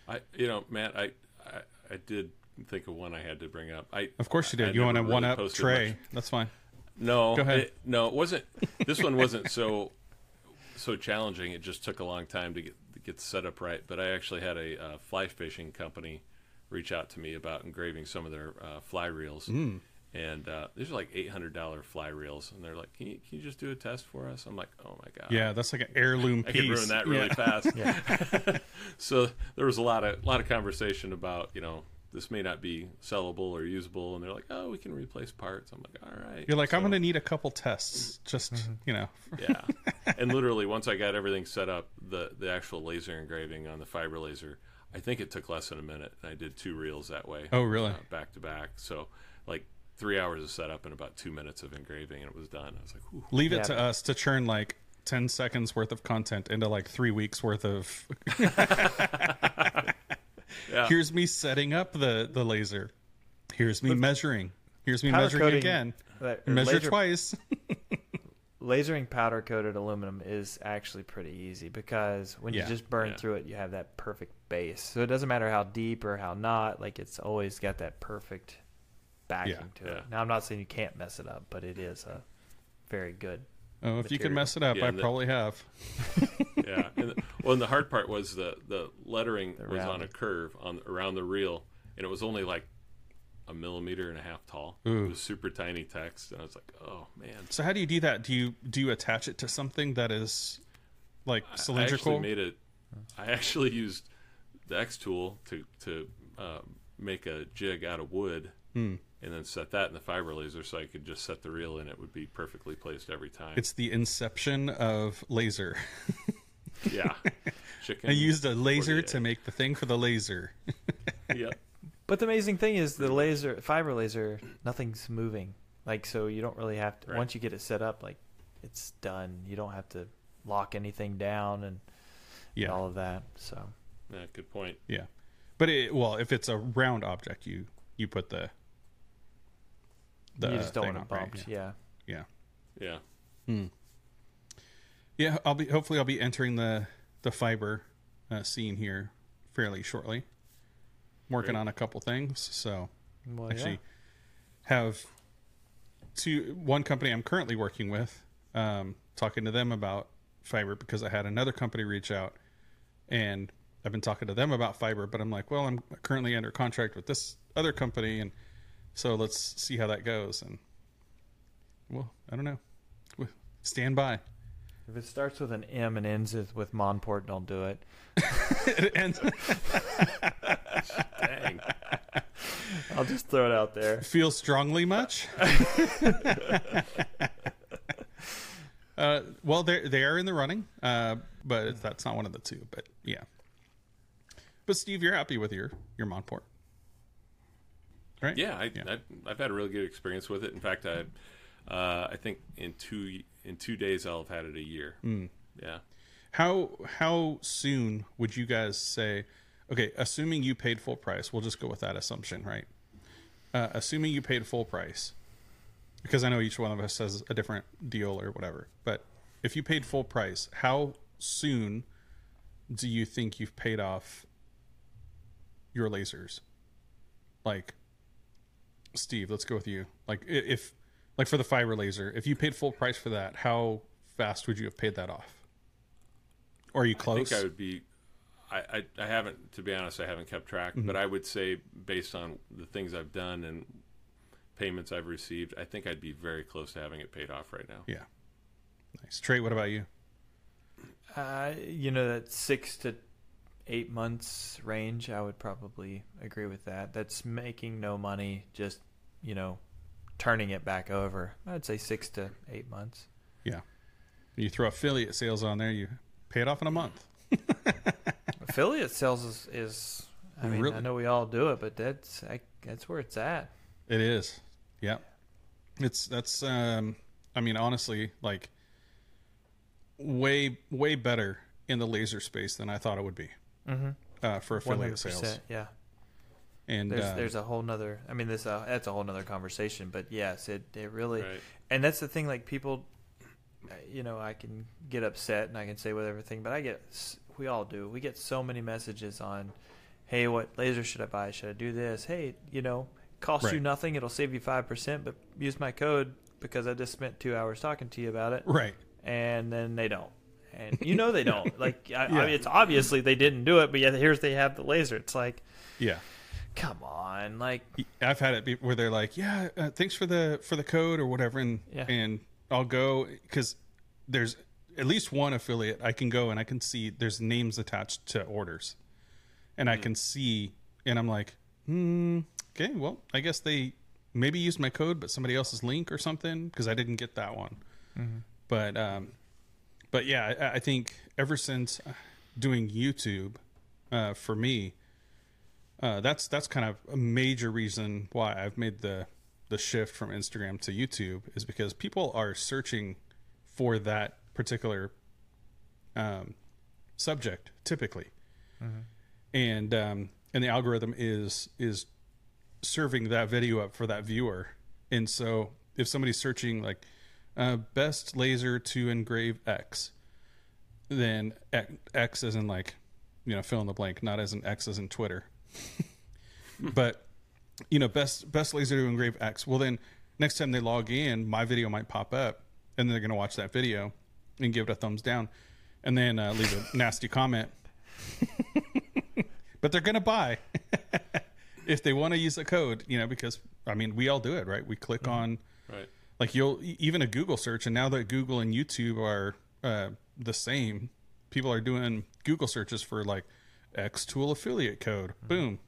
I you know Matt I I, I did think of one I had to bring up. I Of course you I did. You want to never one really up posted Trey? much. That's fine. No, Go ahead. it- no, it wasn't. This one wasn't so so challenging. It just took a long time to get to get set up right. But I actually had a uh, fly fishing company reach out to me about engraving some of their uh, fly reels, Mm. and uh, these are like eight hundred dollar fly reels, and they're like, can you, "Can you just do a test for us?" I'm like, "Oh my god, Yeah, that's like an heirloom I piece. could ruin that really Yeah. fast." so there was a lot of lot of conversation about you know. This may not be sellable or usable, and they're like, "Oh, we can replace parts." I'm like, "All right." You're like, I'm going to need a couple tests. Just you know, yeah and literally once i got everything set up the the actual laser engraving on the fiber laser i think it took less than a minute and i did two reels that way Oh, really? uh, back to back so like three hours of setup and about two minutes of engraving and it was done i was like Whew. leave it to but- us to churn like 10 seconds worth of content into like three weeks worth of Yeah. Here's me setting up the the laser. Here's me measuring. Here's me measuring coating- again. That- or Measure laser- twice. lasering powder coated aluminum is actually pretty easy because when Yeah. you just burn Yeah. through it, you have that perfect base. So it doesn't matter how deep or how not, like it's always got that perfect backing Yeah. to Yeah. it. Now I'm not saying you can't mess it up, but it is a very good. Oh, if you can mess it up, Yeah, I the- probably have. yeah. And the, well, and the hard part was the the lettering The was on a curve on around the reel, and it was only like a millimeter and a half tall. Ooh. It was super tiny text, and I was like, oh man. So how do you do that? Do you do you attach it to something that is like cylindrical? I actually made it. I actually used the xTool to to uh, make a jig out of wood, Hmm. And then set that in the fiber laser, so I could just set the reel, and it would be perfectly placed every time. it's the inception of laser. yeah. Chicken. I used a laser 48. to make the thing for the laser. yeah. But the amazing thing is the laser fiber laser, nothing's moving. Like so you don't really have to Right. once you get it set up, like it's done. You don't have to lock anything down and Yeah, all of that. So Yeah. Good point. yeah. But it, well, if it's a round object, you you put the the you just don't thing want it on, right? bumped. Yeah. Yeah. Yeah. Yeah, I'll be hopefully I'll be entering the the fiber uh, scene here fairly shortly. Working Great. on a couple things, so Well, actually yeah. have two one company I'm currently working with. Um, talking to them about fiber because I had another company reach out, and I've been talking to them about fiber. But I'm like, well, I'm currently under contract with this other company, and so let's see how that goes. And well, I don't know. Stand by. If it starts with an M and ends with, Monport, don't do it. and Dang. I'll just throw it out there. feel strongly much? uh, well, they they are in the running, uh, but that's not one of the two. But yeah. But Steve, you're happy with your your Monport, right? Yeah, I, I've, I've had a really good experience with it. In fact, I, uh, I think in two in two days I'll have had it a year. Hmm. Yeah. How how soon would you guys say? Okay, assuming you paid full price, we'll just go with that assumption, right? Uh, assuming you paid full price, because I know each one of us has a different deal or whatever. But if you paid full price, how soon do you think you've paid off your lasers? Like, Steve, let's go with you. Like, if like for the fiber laser, if you paid full price for that, how fast would you have paid that off? Or are you close? I think I would be. I, I, I haven't, to be honest, I haven't kept track, Mm-hmm. but I would say based on the things I've done and payments I've received, I think I'd be very close to having it paid off right now. Yeah. Nice. Trey, what about you? Uh, you know that six to eight months range. I would probably agree with that. That's making no money, just you know, turning it back over. I'd say six to eight months. Yeah. You throw affiliate sales on there, you pay it off in a month. Affiliate sales is, is I mean, Really? I know we all do it, but that's I, that's where it's at. It is. Yeah. It's that's um I mean honestly like way way better in the laser space than I thought it would be. Mm-hmm. Uh, for affiliate sales. Yeah. And There's uh, there's a whole nother. I mean, this uh, that's a whole nother conversation. But yes, it it really. Right. And that's the thing. Like people, you know, I can get upset and I can say with everything, but I get we all do. We get so many messages on, hey, what laser should I buy? Should I do this? Hey, you know, cost you nothing. It'll save you five percent, but use my code because I just spent two hours talking to you about it. right. And then they don't. And you know they don't. like I, Yeah. I mean, it's obviously they didn't do it, but yet here's they have the laser. It's like, Yeah. Come on, like I've had it be where they're like, "Yeah, uh, thanks for the for the code or whatever," and Yeah. and I'll go because there's at least one affiliate I can go and I can see there's names attached to orders, and I can see, and I'm like, hmm, okay, well, I guess they maybe used my code, but somebody else's link or something because I didn't get that one. But um, but yeah, I, I think ever since doing YouTube, uh, for me, uh, that's that's kind of a major reason why I've made the the shift from Instagram to YouTube is because people are searching for that particular um, subject typically, and um, and the algorithm is is serving that video up for that viewer. And so if somebody's searching like uh, best laser to engrave X, then X as in like you know fill in the blank, not as an X as in Twitter. but you know best best laser to engrave X. Well then next time they log in, my video might pop up, and they're going to watch that video and give it a thumbs down, and then uh, leave a nasty comment. but they're going to buy if they want to use the code, you know, because I mean, we all do it, right? We click on, Right. like you'll even a Google search, and now that Google and YouTube are uh, the same, people are doing Google searches for like xTool affiliate code, boom,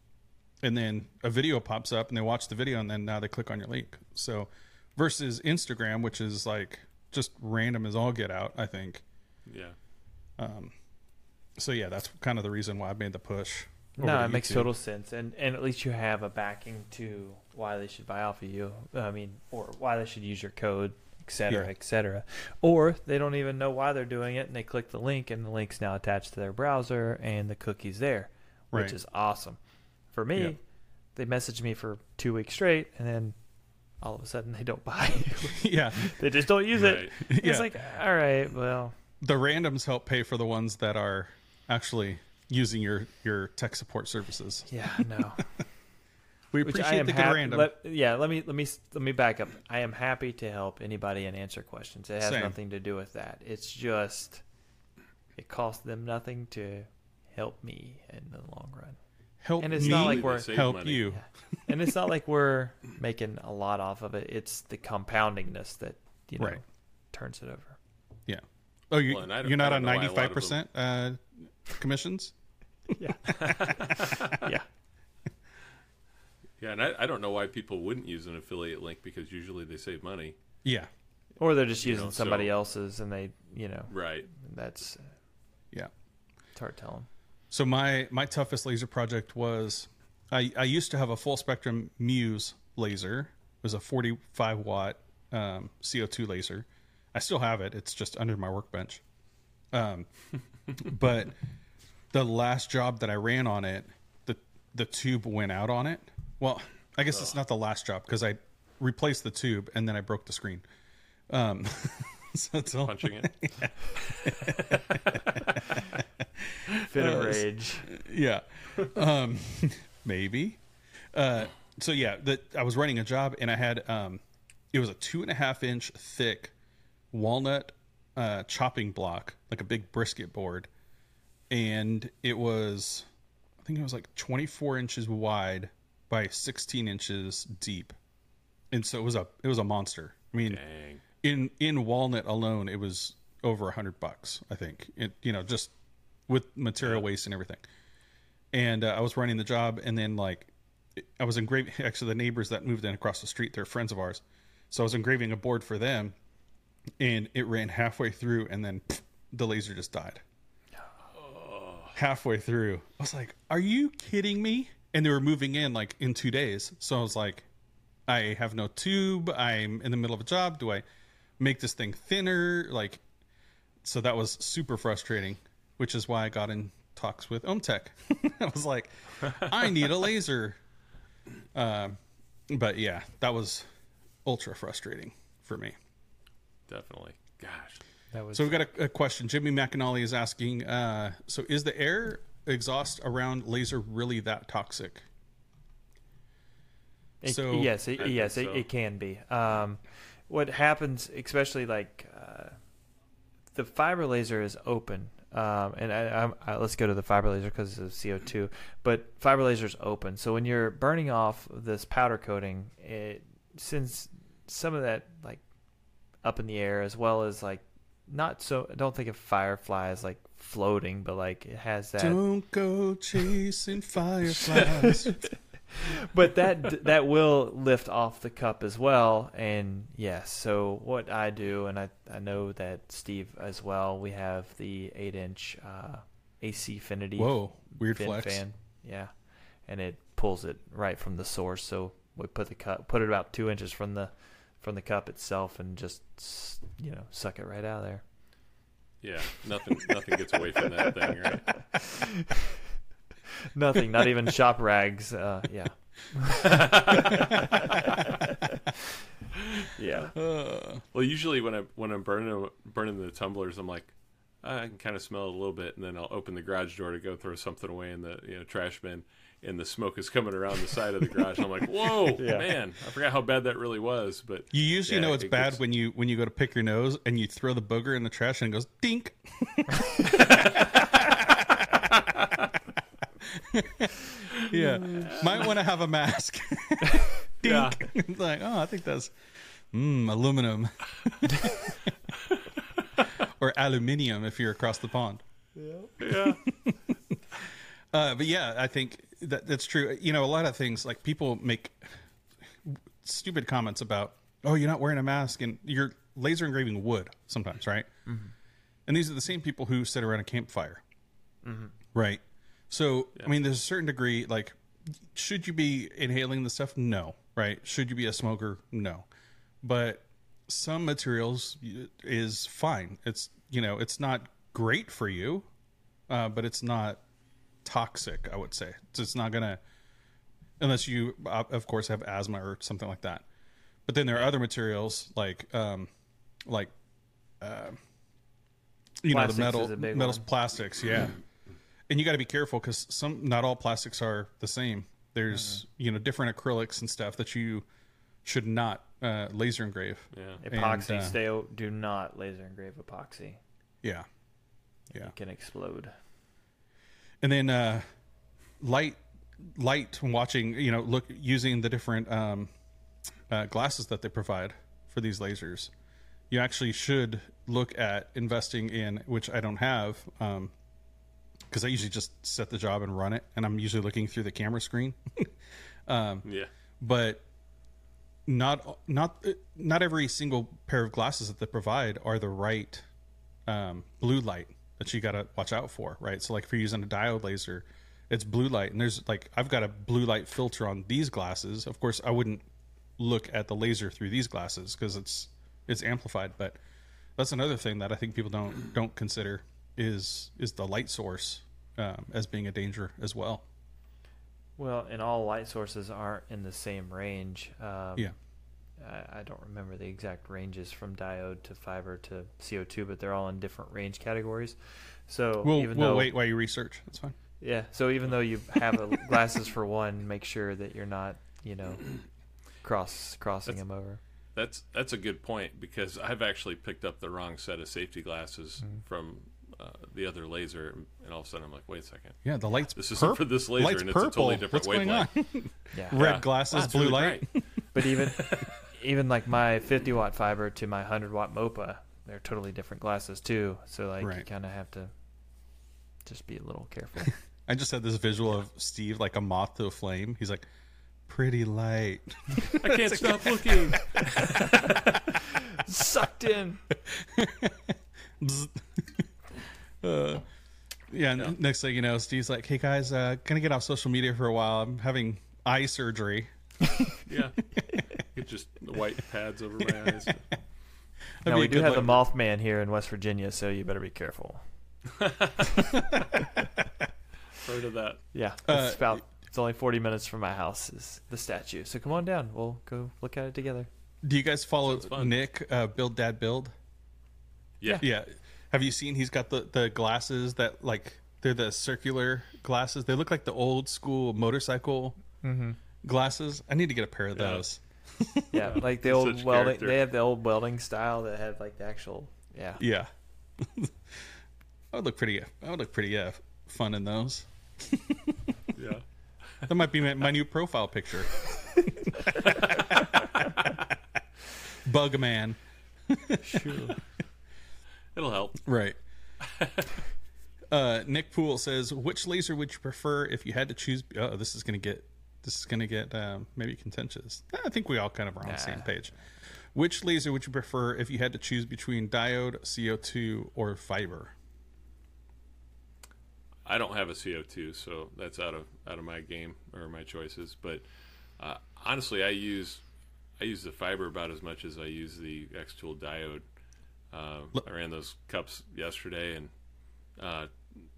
and then a video pops up, and they watch the video, and then now they click on your link. So, versus Instagram, which is like just random as all get out, I think. Yeah. Um, So yeah, that's kind of the reason why I made the push. No, it makes total sense, and and at least you have a backing to why they should buy off of you. I mean, or why they should use your code, et cetera, Yeah. et cetera. Or they don't even know why they're doing it, and they click the link, and the link's now attached to their browser, and the cookie's there, which Right. is awesome. For me, Yeah. they messaged me for two weeks straight, and then all of a sudden they don't buy. yeah, they just don't use Right. it. Yeah. It's like, all right, well, the randoms help pay for the ones that are actually using your your tech support services. yeah, no. We appreciate I am the good happy. random. Let, yeah, let me let me let me back up. I am happy to help anybody and answer questions. It has Same. nothing to do with that. It's just it costs them nothing to help me in the long run. help and it's me not like They we're- save help money. you. Yeah. And it's not like we're making a lot off of it. It's the compoundingness that you know Right. turns it over. Yeah. Oh, you, Well, and I don't- you're not on know why a lot of 95 percent uh, commissions. Yeah. yeah. Yeah, and I, I don't know why people wouldn't use an affiliate link because usually they save money. Yeah. Or they're just You using know, somebody so- else's and they, you know, Right. that's uh, Yeah. it's hard telling. So my my toughest laser project was I I used to have a full spectrum Muse laser. It was a 45 watt um, CO2 laser. I still have it. It's just under my workbench. Um, but the last job that I ran on it, the the tube went out on it. Well, I guess it's not the last job because I replaced the tube and then I broke the screen. Um, so it's all, Punching it. Fit of Uh, rage. yeah um maybe uh so yeah that i was running a job and i had um it was a two and a half inch thick walnut uh chopping block like a big brisket board and it was i think it was like 24 inches wide by 16 inches deep. And so it was a it was a monster. I mean Dang. in in walnut alone it was over a hundred bucks i think. It you know just with material waste and everything. And uh, i was running the job and then like i was engraving actually the neighbors that moved in across the street they're friends of ours. So i was engraving a board for them and it ran halfway through and then pff, the laser just died. Halfway through. I was like are you kidding me and they were moving in like in two days so i was like I have no tube. I'm in the middle of a job. Do I make this thing thinner? Like, so that was super frustrating, which is why I got in talks with OMTech. I was like, I need a laser. Um, but yeah, that was ultra frustrating for me. Definitely. Gosh. That was So we've got a, a question. Jimmy McAnally is asking, uh, so is the air exhaust around laser really that toxic? It, So- yes, it, yes, it, so. it can be. Um, what happens, especially like uh, the fiber laser is open, um, and I, I'm, I, let's go to the fiber laser because of CO two. But fiber laser is open, so when you're burning off this powder coating, it sends some of that like up in the air as well as like not so. I don't think of firefly as like floating, but like it has that. Don't go chasing fireflies. but that that will lift off the cup as well and yes so what i do and i i know that steve as well we have the 8 inch uh AC Infinity Whoa, weird flex. fan yeah and it pulls it right from the source so we put the cup put it about two inches from the from the cup itself and just you know suck it right out of there Yeah. Nothing. nothing gets away from that thing, right? Nothing, not even shop rags. Uh, yeah. yeah. Uh, Well, usually when I when I'm burning burning the tumblers, I'm like, "Ah, I can kind of smell it a little bit, and then I'll open the garage door to go throw something away in the you know trash bin, and the smoke is coming around the side of the garage. I'm like, whoa, Yeah. man, I forgot how bad that really was. But you usually Yeah, know it's it bad gets- when you when you go to pick your nose and you throw the booger in the trash and it goes dink. yeah, might want to have a mask. yeah, It's like, oh, I think that's mm, aluminum or aluminium if you're across the pond. yeah, Uh, but yeah, I think that that's true. You know, a lot of things like people make stupid comments about, oh, you're not wearing a mask and you're laser engraving wood sometimes, right? And these are the same people who sit around a campfire, right? So, I mean, there's a certain degree, like, should you be inhaling the stuff? No, right? Should you be a smoker? No. But some materials is fine. It's, you know, it's not great for you, uh, but it's not toxic. I would say it's, it's not gonna, unless you, uh, of course, have asthma or something like that. But then there are other materials like, um, like, uh, you know, the metal, is a big metals, one. plastics, yeah. and you got to be careful because some, not all plastics are the same. There's, you know, different acrylics and stuff that you should not uh, laser engrave. yeah. Epoxy, And, uh, stay. o- Do not laser engrave epoxy. Yeah, yeah. It can explode. And then uh light light watching you know look using the different um uh, glasses that they provide for these lasers. You actually should look at investing in which i don't have um because i usually just set the job and run it and i'm usually looking through the camera screen. Yeah. but not not not every single pair of glasses that they provide are the right um, blue light that you got to watch out for, right? So like if you're using a diode laser, it's blue light, and there's like I've got a blue light filter on these glasses. Of course, I wouldn't look at the laser through these glasses because it's it's amplified, but that's another thing that I think people don't don't consider is is the light source um, as being a danger as well. Well, and all light sources aren't in the same range. Um, Yeah. I, I don't remember the exact ranges from diode to fiber to CO2, but they're all in different range categories. So We'll even we'll though, wait while you research. That's fine. yeah, so even though you have a, glasses for one, make sure that you're not, you know, cross crossing That's- them over. That's that's a good point because I've actually picked up the wrong set of safety glasses Mm. from uh, the other laser, and all of a sudden I'm like, wait a second, Yeah, the lights. this isn't for this laser, light's and it's a totally purple. different What's going on? wavelength. Yeah, Red Yeah. glasses, That's blue really light. great. but even even like my 50 watt fiber to my 100 watt MOPA, they're totally different glasses too. So like you kind of have to just be a little careful. I just had this visual of Steve like a moth to a flame. He's like, pretty light. I can't stop looking. Sucked in. Bzz. uh, yeah, n- Next thing you know, Steve's like, "Hey guys, uh, gonna get off social media for a while. I'm having eye surgery." Yeah, Get just the white pads over my eyes. That'd now we do have the. Mothman here in West Virginia, so you better be careful. Heard of that? Yeah, Uh, it's about it's only 40 minutes from my house is the statue. So come on down. We'll go look at it together. Do you guys follow Nick? Uh, build Dad Build. Yeah. Yeah. Have you seen? He's got the the glasses that like they're the circular glasses. They look like the old school motorcycle mm-hmm. glasses. I need to get a pair of Yeah. those. Yeah, like the old welding. character. They have the old welding style that have like the actual. Yeah. Yeah. I would look pretty. I would look pretty uh, fun in those. Yeah. That might be my, my new profile picture. Bug man. Sure. It'll help. Right. uh, Nick Poole says, "Which laser would you prefer if you had to choose?" Oh, this is gonna get this is gonna get um, maybe contentious. I think we all kind of are on the same page. Which laser would you prefer if you had to choose between diode, CO2, or fiber? I don't have a CO2, so that's out of out of my game or my choices. But uh, honestly, I use I use the fiber about as much as I use the xTool diode. Uh, I ran those cups yesterday, and uh,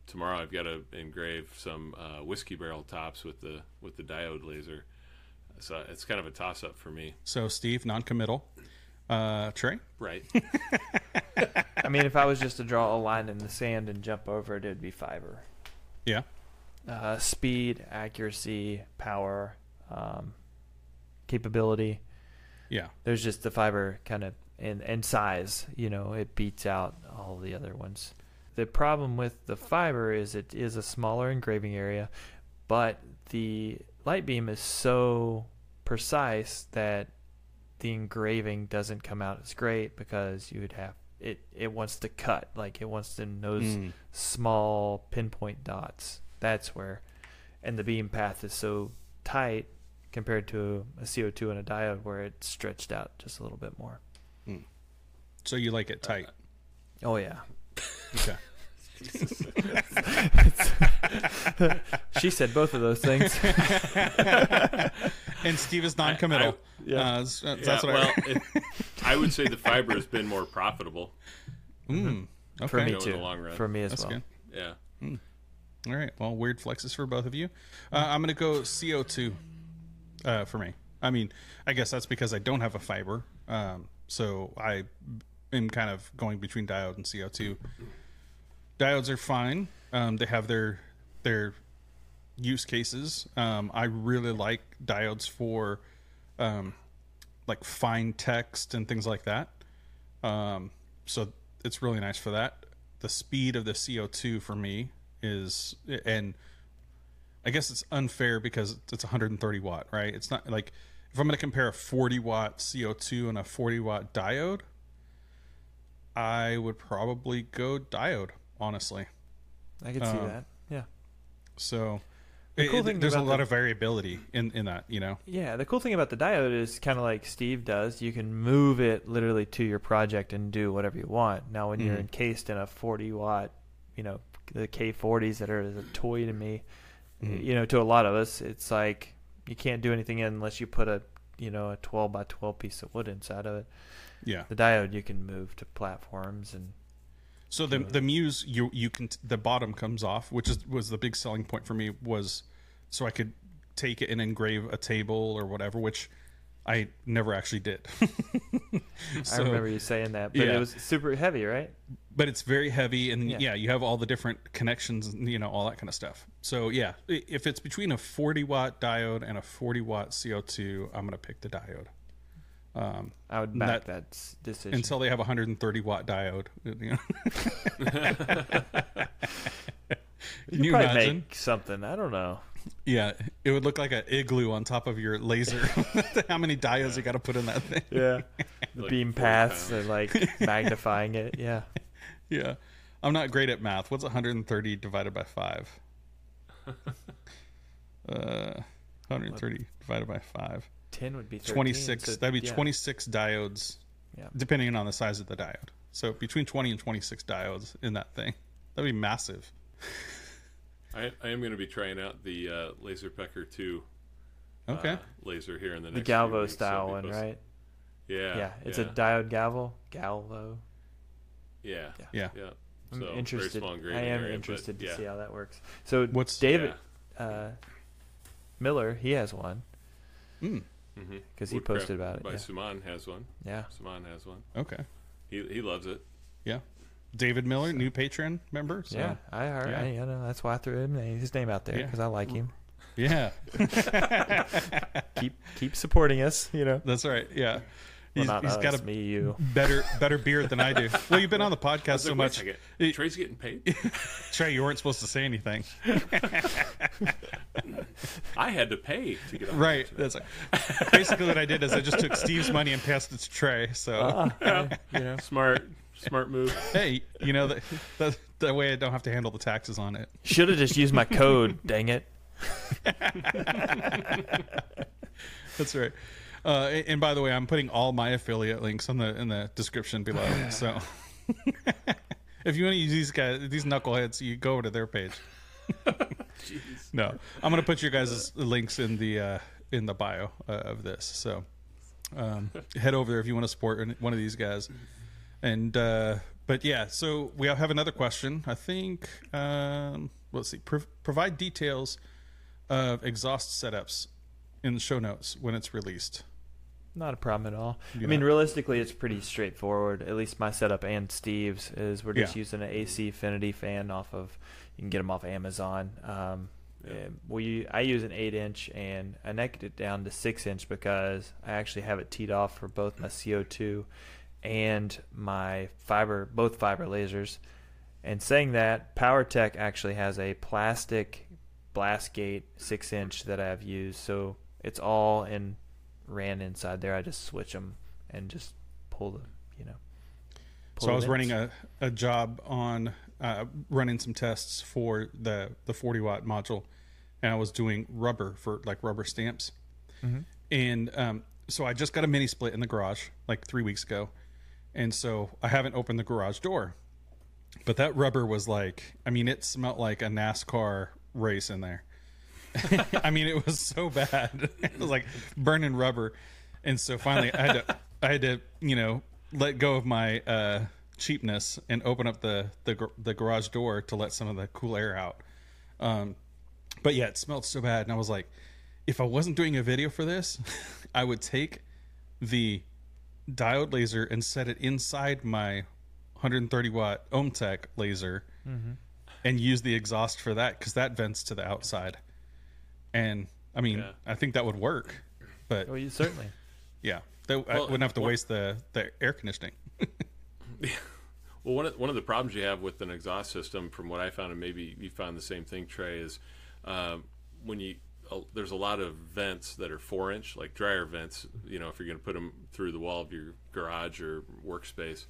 tomorrow I've got to engrave some uh, whiskey barrel tops with the with the diode laser. So it's kind of a toss up for me. So Steve, non-committal. Uh, Trey. Right. I mean, if I was just to draw a line in the sand and jump over it, it would be fiber. Yeah. Uh, speed, accuracy, power, um, capability. Yeah. There's just the fiber kind of and and size. You know, it beats out all the other ones. The problem with the fiber is it is a smaller engraving area, but the light beam is so precise that the engraving doesn't come out as great because you would have it it wants to cut like it wants to those Mm. small pinpoint dots that's where and the beam path is so tight compared to a CO2 and a diode where it's stretched out just a little bit more So you like it tight. oh yeah Okay. she said both of those things and Steve is non-committal. yeah. Uh, s- uh, Yeah, that's what well, I. it, I would say the fiber has been more profitable. Mm, okay. for me know, in too the long run. for me as That's well good. Yeah. All right. Well, weird flexes for both of you. Uh, I'm going to go CO2 uh, for me. I mean, I guess that's because I don't have a fiber. Um, so I am kind of going between diode and CO2. Diodes are fine. Um, they have their their use cases. Um, I really like diodes for um, like fine text and things like that. Um, so it's really nice for that. The speed of the CO2 for me is, and I guess it's unfair because it's 130 watt, right? It's not like if I'm going to compare a 40 watt CO2 and a 40 watt diode, I would probably go diode, honestly. I could see Um, that yeah So The cool it- thing there's a lot the- of variability in, in that, you know? Yeah, the cool thing about the diode is kind of like Steve does. You can move it literally to your project and do whatever you want. Now, when you're Mhm. encased in a 40 watt, you know, the K40s that are a toy to me, Mhm. you know, to a lot of us, it's like you can't do anything in unless you put a, you know, a 12 by 12 piece of wood inside of it. Yeah. The diode you can move to platforms and So the the muse you you can the bottom comes off, which is was the big selling point for me was so I could take it and engrave a table or whatever, which I never actually did. I remember you saying that, but yeah. it was super heavy, right? but it's very heavy and Yeah. yeah. you have all the different connections and you know all that kind of stuff so yeah if it's between a 40 watt diode and a 40 watt co2 i'm going to pick the diode um, I would back That- that, s- decision. until they have a 130 watt diode you know you Can you probably imagine? make something. I don't know. yeah it would look like an igloo on top of your laser how many diodes you got to put in that thing Yeah. The Like beam paths pounds. are like magnifying it. Yeah. yeah i'm not great at math what's 130 divided by 5 uh 130 divided by 5 10 would be 13, 26 so, that'd be yeah. 26 diodes Yeah. depending on the size of the diode so between 20 and 26 diodes in that thing that'd be massive I, I am going to be trying out the uh, LaserPecker 2 okay uh, laser here in the The next few Galvo weeks, style I'll one, be posting- right? Yeah. Yeah. It's yeah, a diode Galvo. Galvo. Yeah. Yeah. yeah Yeah. I'm So, interested. I am area, but interested to see how that works. So What's- David uh, Miller? He has one Mm, Mm-hmm. 'Cause he posted about it, By yeah. Suman has one. yeah. Suman has one. okay He he loves it. yeah david miller new patron member so yeah, I heard. yeah. I, you know, that's why I threw him, his name out there Yeah. because I like him. yeah keep keep supporting us. You know, that's right yeah well, he's, not he's us, got a me, you. better better beard than i do well you've been on the podcast so like, much. It- Trey's getting paid. trey you weren't supposed to say anything I had to pay to get on. right that's like, basically what i did is i just took steve's money and passed it to trey so ah, you know, Smart, smart move. hey, you know that that that way I don't have to handle the taxes on it. should have just used my code. dang it. That's right. Uh, and, by the way, I'm putting all my affiliate links on the in the description below. So if you want to use these guys, these knuckleheads, you go over to their page. no, I'm gonna put your guys' links in the uh, in the bio uh, of this. So um, head over there if you want to support one of these guys. And uh, but yeah, so we have another question. I think um, let's see. Pro- provide details of exhaust setups in the show notes when it's released. Not a problem at all. I mean, realistically, it's pretty straightforward. At least my setup and Steve's is we're just Yeah. using an AC Infinity fan off of. You can get them off Amazon. Um, Yeah. we I use an eight inch and I necked it down to six inch because I actually have it teed off for both my CO2 and my fiber, both fiber lasers. And saying that, POWERTEC actually has a plastic blast gate six inch that I've used, so it's all in ran inside there. I just switch them and just pull them, you know. So I was in. running a, a job on uh, running some tests for the the 40 watt module, and I was doing rubber for like rubber stamps, Mhm. and um, so I just got a mini split in the garage like three weeks ago, and so I haven't opened the garage door, but that rubber was like, I mean, it smelled like a NASCAR race in there. I mean, it was so bad. it was like burning rubber, and so finally, I had to, I had to, you know, let go of my uh, cheapness and open up the the the garage door to let some of the cool air out. Um, but yeah, it smelled so bad, and I was like, if I wasn't doing a video for this, I would take the diode laser and set it inside my 130 watt OMTech laser and use the exhaust for that because that vents to the outside. And I mean, Yeah. I think that would work, but Oh, you certainly. yeah, that, I wouldn't have to what- waste the the air conditioning. Well, one of, one of the problems you have with an exhaust system, from what I found, and maybe you found the same thing, Trey, is um, when you uh, there's a lot of vents that are four inch, like dryer vents. You know, if you're going to put them through the wall of your garage or workspace,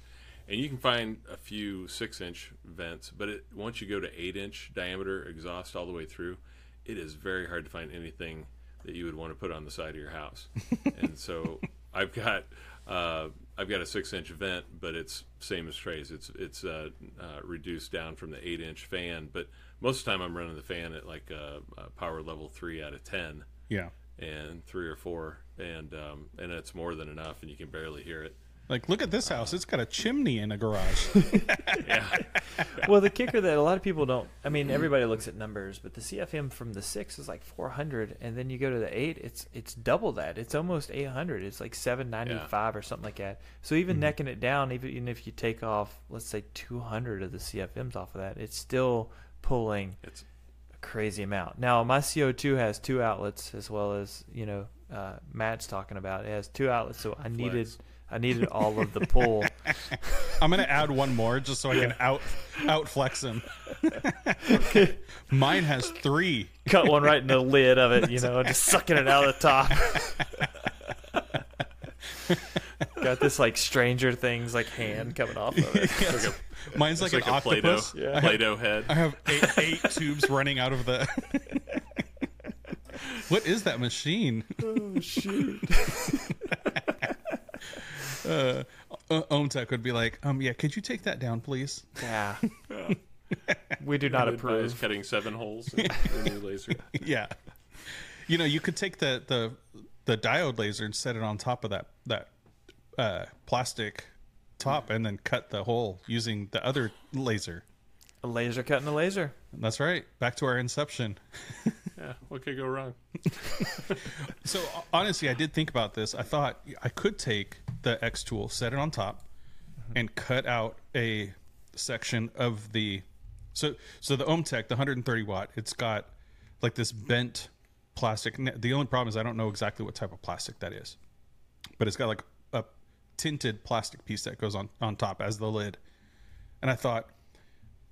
and you can find a few six inch vents, but it, once you go to eight inch diameter exhaust all the way through, it is very hard to find anything that you would want to put on the side of your house. and so I've got uh, I've got a six inch vent, but it's same as Trey's. It's it's uh, uh, reduced down from the eight inch fan, but most of the time I'm running the fan at like a, a power level three out of ten Yeah, and three or four, and um, and it's more than enough, and you can barely hear it. Like look at this house; it's got a chimney in a garage. Yeah, well, the kicker that a lot of people don't. I mean, everybody looks at numbers, but the CFM from the six is like 400, and then you go to the eight, it's it's double that. It's almost 800. It's like 795 or something like that. So even necking it down, even, even if you take off, let's say 200 of the CFMs off of that, it's still pulling it's a crazy amount. Now, my CO2 has two outlets, as well as you know, uh, Matt's talking about. It has two outlets, so I needed I needed all of the pull. I'm gonna add one more just so I can out out flex him. Mine has three. cut one right in the lid of it, you know, just sucking it out of the top. Got this like Stranger Things like hand coming off of it. like a, Mine's like, like, an a Play-Doh octopus. Yeah. Play-Doh head. I have eight, eight tubes running out of the. what is that machine? oh shoot! Uh, uh, OMTech would be like, um, yeah, could you take that down, please? Yeah, we do not Is approve. cutting seven holes in your new laser. yeah. You know, you could take the the the diode laser and set it on top of that that uh, plastic top, and then cut the hole using the other laser. A laser cutting a laser. That's right. Back to our inception. Yeah, what could go wrong? So honestly, I did think about this. I thought I could take the xTool, set it on top, mm-hmm. and cut out a section of the. So so the OMTech, the 130 watt, it's got like this bent plastic. The only problem is I don't know exactly what type of plastic that is, but it's got like a tinted plastic piece that goes on on top as the lid. And I thought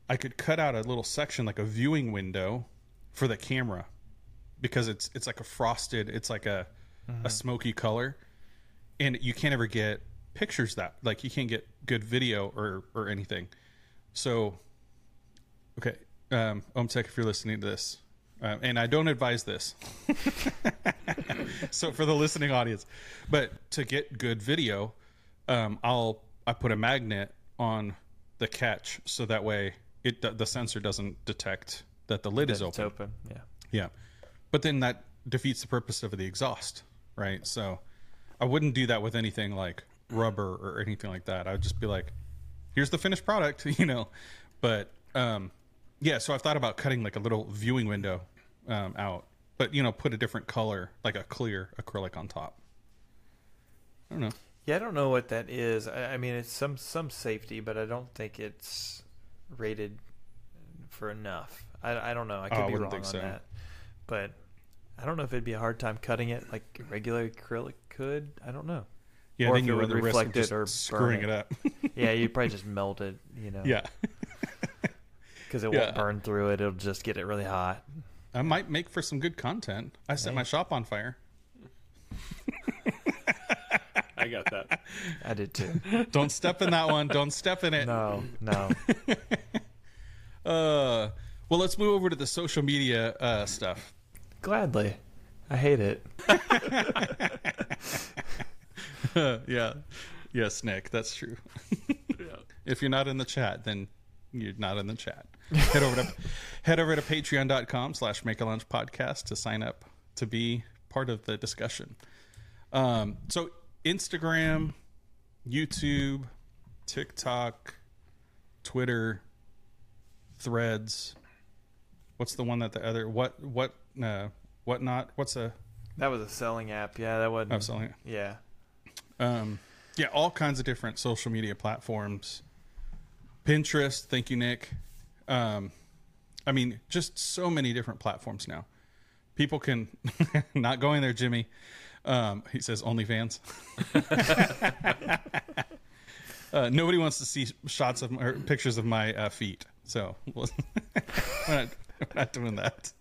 I could cut out a little section like a viewing window for the camera because it's it's like a frosted it's like a a smoky color and you can't ever get pictures that like you can't get good video or or anything so okay um omtech if you're listening to this uh, and i don't advise this so for the listening audience but to get good video um i'll i put a magnet on the catch so that way it the sensor doesn't detect that the lid is It's open open. Yeah. yeah. But then that defeats the purpose of the exhaust, right? So I wouldn't do that with anything like rubber or anything like that. I would just be like, here's the finished product, you know. But um, yeah, so I've thought about cutting like a little viewing window um, out, but you know, put a different color, like a clear acrylic on top. I don't know. Yeah, I don't know what that is. I, I mean, it's some some safety, but I don't think it's rated for enough. I, I don't know. I could Oh, I be wouldn't wrong on so. that, but I don't know if it'd be a hard time cutting it like regular acrylic could. I don't know. Yeah, Or then if you it run would the risk reflect it just or screwing it. it up. Yeah, you'd probably just melt it, you know. yeah, because it Yeah. won't burn through it. It'll just get it really hot. I might make for some good content. I set Hey. my shop on fire. I got that. I did too. Don't step in that one. Don't step in it. No, no. Uh, well, let's move over to the social media uh, stuff. Gladly. I hate it. yeah, yes, Nick, that's true. Yeah. if you're not in the chat, then you're not in the chat. Head over to head over to patreon.com slash Maker Lounge podcast to sign up to be part of the discussion. Um, so Instagram, YouTube, TikTok, Twitter, Threads. What's the one that the other what what uh, what not? What's a That was a selling app. Yeah, that wasn't. I'm selling. Yeah. Um, yeah, all kinds of different social media platforms. Pinterest, thank you, Nick. Um, I mean, just so many different platforms now. People can not going there, Jimmy. Um, he says OnlyFans. uh, nobody wants to see shots of my, or pictures of my uh, feet, so we're, not, we're not doing that.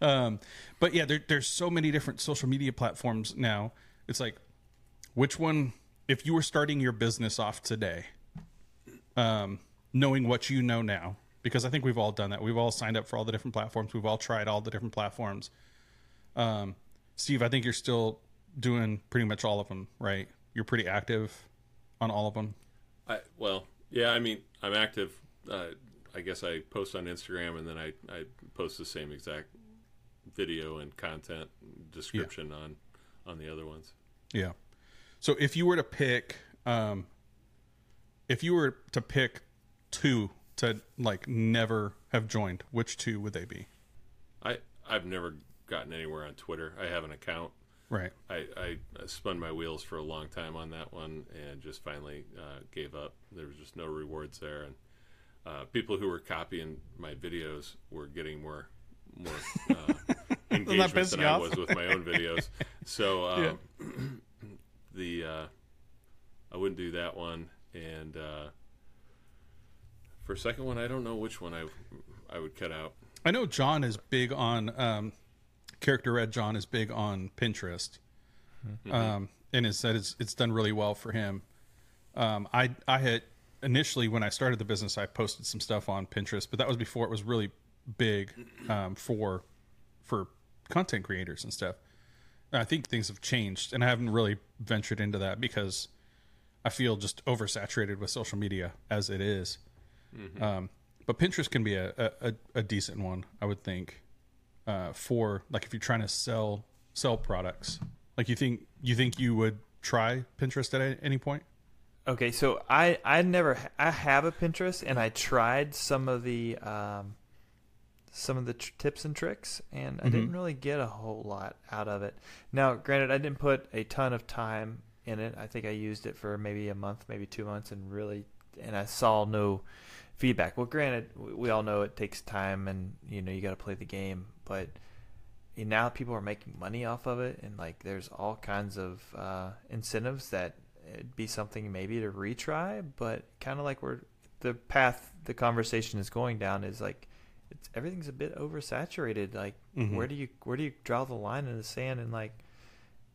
Um, but yeah, there, there's so many different social media platforms now. It's like which one if you were starting your business off today um, knowing what you know now because i think we've all done that we've all signed up for all the different platforms we've all tried all the different platforms um, steve i think you're still doing pretty much all of them right you're pretty active on all of them I, well, yeah. I mean, I'm active. Uh, I guess I post on Instagram, and then I, I post the same exact video and content description on on the other ones. yeah so if you were to pick um, if you were to pick two to like never have joined which two would they be I I've never gotten anywhere on Twitter. I have an account. right I, I spun my wheels for a long time on that one and just finally uh, gave up. There was just no rewards there, and uh, people who were copying my videos were getting more more uh, engagement than I was with my own videos. So um, the uh, I wouldn't do that one, and uh, for a second one, I don't know which one I I would cut out. I know John is big on um, character red. John is big on Pinterest, um, and has said it's it's done really well for him. Um, I I had initially when I started the business, I posted some stuff on Pinterest, but that was before it was really big um, for for content creators and stuff. I think things have changed, and I haven't really ventured into that because I feel just oversaturated with social media as it is. Um, but Pinterest can be a, a, a- a decent one, I would think, uh, for like if you're trying to sell sell products. Like you think you think you would try Pinterest at any point? Okay, so I I never I have a Pinterest and I tried some of the um, some of the tr- tips and tricks and I didn't really get a whole lot out of it. Now, granted, I didn't put a ton of time in it. I think I used it for maybe a month, maybe two months, and really and I saw no feedback. Well, granted, we we all know it takes time and you know you got to play the game, but now people are making money off of it and like there's all kinds of uh, incentives that it'd be something maybe to retry but kind of like we're the path the conversation is going down is like it's everything's a bit oversaturated like Mhm. where do you where do you draw the line in the sand and like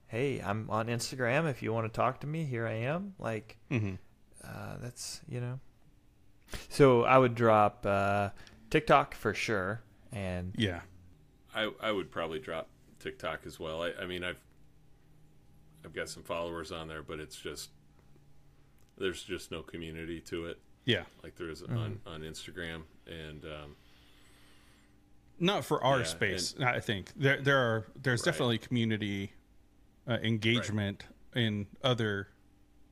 hey i'm on instagram if you want to talk to me here i am like Mm-hmm. uh, that's you know so i would drop uh, tiktok for sure and Yeah, I I would probably drop TikTok as well. I, I mean I've I've got some followers on there, but it's just there's just no community to it yeah. like there is on on Instagram and um, Not for our Yeah, space. I think there there are there's Right. definitely community uh, engagement in other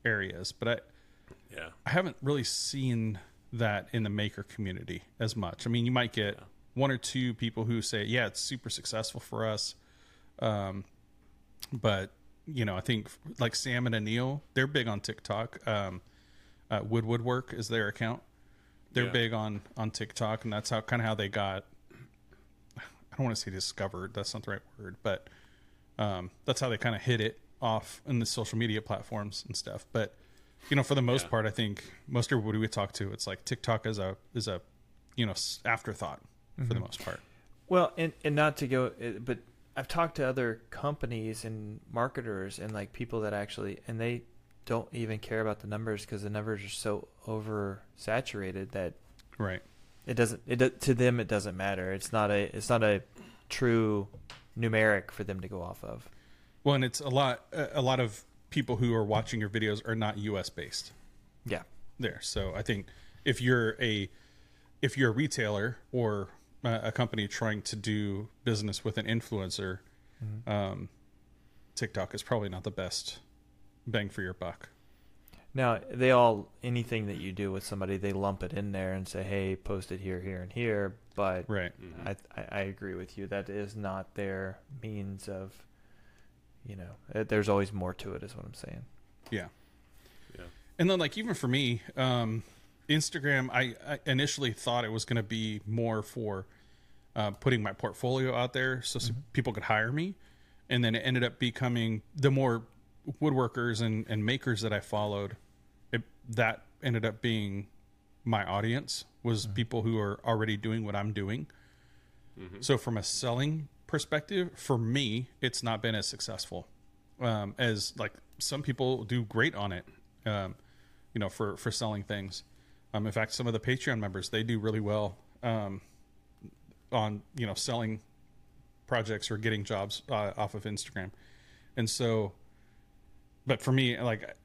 areas, but I Yeah. I haven't really seen that in the maker community as much. I mean, you might get one or two people who say, "Yeah, it's super successful for us," um, but you know, I think like Sam and Anil, they're big on TikTok. Um, uh, Wood Woodwork is their account. They're Yeah. big on on TikTok, and that's how kind of how they got. I don't want to say discovered. That's not the right word, but um, that's how they kind of hit it off in the social media platforms and stuff. But you know, for the most Yeah. part, I think most of everybody we talk to, it's like TikTok is a is a you know afterthought for the most part. Well, and and not to go, uh, but I've talked to other companies and marketers and like people that actually, and they don't even care about the numbers because the numbers are so oversaturated that Right. It doesn't. It to them it doesn't matter. It's not a. It's not a true numeric for them to go off of. Well, and it's a lot. A lot of people who are watching your videos are not U.S. based. Yeah. there. So I think if you're a if you're a retailer or a company trying to do business with an influencer, um, TikTok is probably not the best bang for your buck. Now they all anything that you do with somebody, they lump it in there and say, "Hey, post it here, here, and here." But Right. I, I I agree with you. That is not their means of. You know, uh, there's always more to it. Is what I'm saying. Yeah. Yeah. And then like even for me, um, Instagram, I, I initially thought it was going to be more for uh, putting my portfolio out there so s people could hire me, and then it ended up becoming the more woodworkers and, and makers that I followed. That ended up being my audience was people who are already doing what I'm doing. So from a selling perspective, for me, it's not been as successful um, as like some people do great on it. Um, you know, for for selling things. Um, in fact, some of the Patreon members they do really well um, on you know selling projects or getting jobs uh, off of Instagram, and so. But for me, like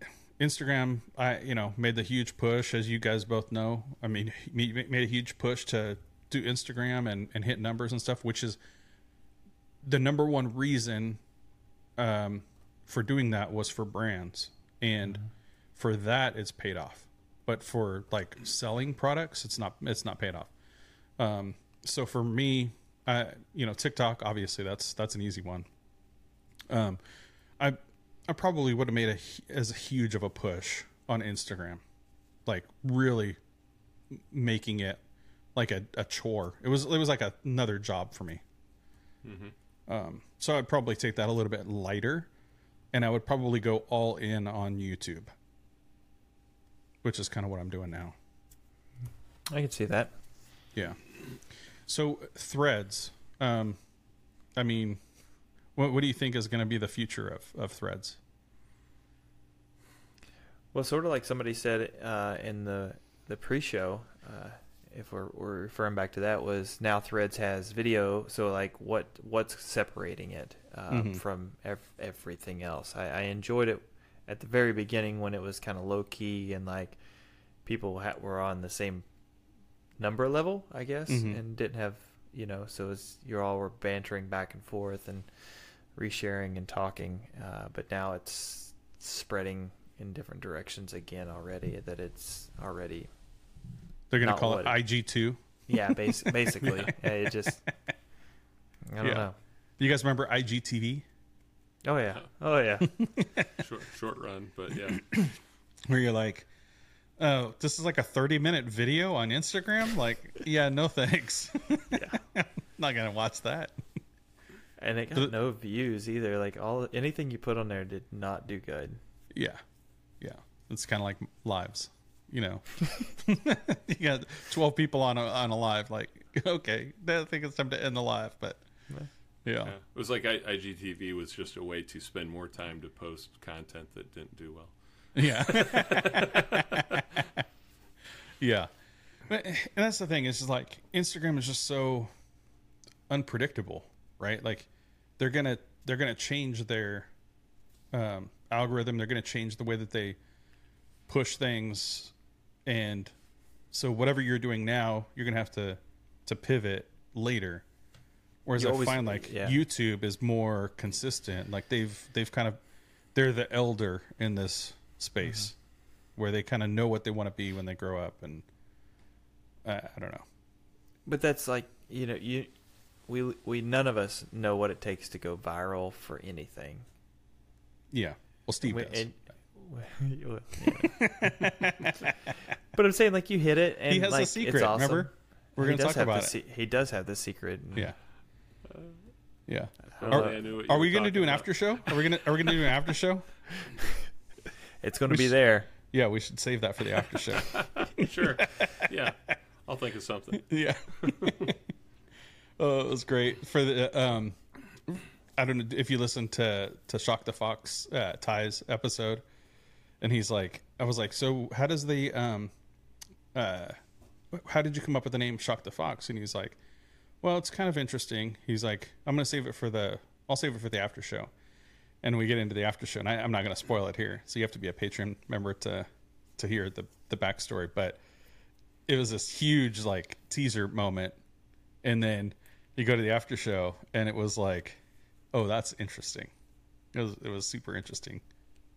Instagram, I you know made the huge push, as you guys both know. I mean, made a huge push to do Instagram and and hit numbers and stuff, which is the number one reason um, for doing that was for brands, and for that it's paid off. But for like selling products, it's not it's not paid off. Um, so for me, I you know TikTok obviously that's that's an easy one. Um, I I probably would have made a as huge of a push on Instagram, like really making it like a, a chore. It was it was like a, another job for me. Um, so I'd probably take that a little bit lighter, and I would probably go all in on YouTube, which is kind of what I'm doing now. I can see that. Yeah. So threads. Um, I mean, what what do you think is going to be the future of of threads? Well, sort of like somebody said uh, in the the pre-show, uh, if we're, we're referring back to that, was now Threads has video. So like, what what's separating it um, Mhm. from ev- everything else? I, I enjoyed it at the very beginning when it was kind of low key and like people ha- were on the same number level, I guess, Mhm. and didn't have you know. So it's you're all were bantering back and forth and resharing and talking. Uh, but now it's spreading in different directions again already. That it's already They're going to call it IG two. yeah, bas- basically Yeah, it just I don't Yeah. know. You guys remember IGTV, Oh yeah, oh yeah. short short run, but yeah. where you're like, "Oh, this is like a 30 minute video on Instagram." Like, yeah, no thanks. yeah. Not going to watch that. And it The- got no views either. Like all anything you put on there did not do good. Yeah, yeah. It's kind of like lives, you know. you got twelve people on a on a live. Like, okay, I think it's time to end the live. But yeah, Yeah. It was like I, IGTV was just a way to spend more time to post content that didn't do well. yeah, yeah. But, and that's the thing. Is just like Instagram is just so unpredictable, right? Like they're gonna they're gonna change their um, algorithm. They're gonna change the way that they push things, and so whatever you're doing now, you're gonna have to to pivot later. Whereas You I always- find like yeah. YouTube is more consistent. Like they've they've kind of they're the elder in this space. where they kind of know what they want to be when they grow up, and uh, I don't know. But that's like you know you we we none of us know what it takes to go viral for anything. Yeah, well, Steve We- does. and- but I'm saying like you hit it and he has like, a secret. It's awesome. Remember, we're going to talk about it. se- he does have the secret. and- yeah, yeah. Are, only I knew what you are we going to do an about. after show? Are we going to are we going to do an after show? It's going to be should- there. Yeah, we should save that for the after show. Sure. Yeah. I'll think of something. yeah. Oh, it was great for the um. I don't know if you listened to to Shock the Fox uh, Ty's episode, and he's like, I was like, so how does the um, uh, how did you come up with the name Shock the Fox? And he's like, well, it's kind of interesting. He's like, I'm gonna save it for the, I'll save it for the after show, and we get into the after show, and I, I'm not gonna spoil it here, so you have to be a patron member to to hear the the backstory, but it was this huge like teaser moment and then you go to the after show and it was like oh that's interesting. It was it was super interesting.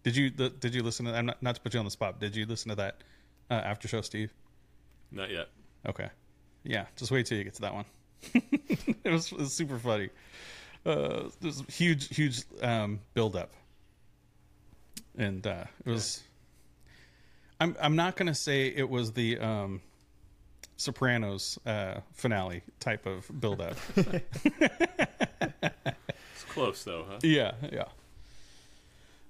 Did you the, did you listen to that? i'm not, not to put you on the spot did you listen to that uh, after show steve? Not yet. okay. Yeah just wait till you get to that one. It, was, it was super funny. Uh there's huge huge um build up and uh it was i'm i'm not gonna say it was the um sopranos uh finale type of build up It's close though, huh? yeah yeah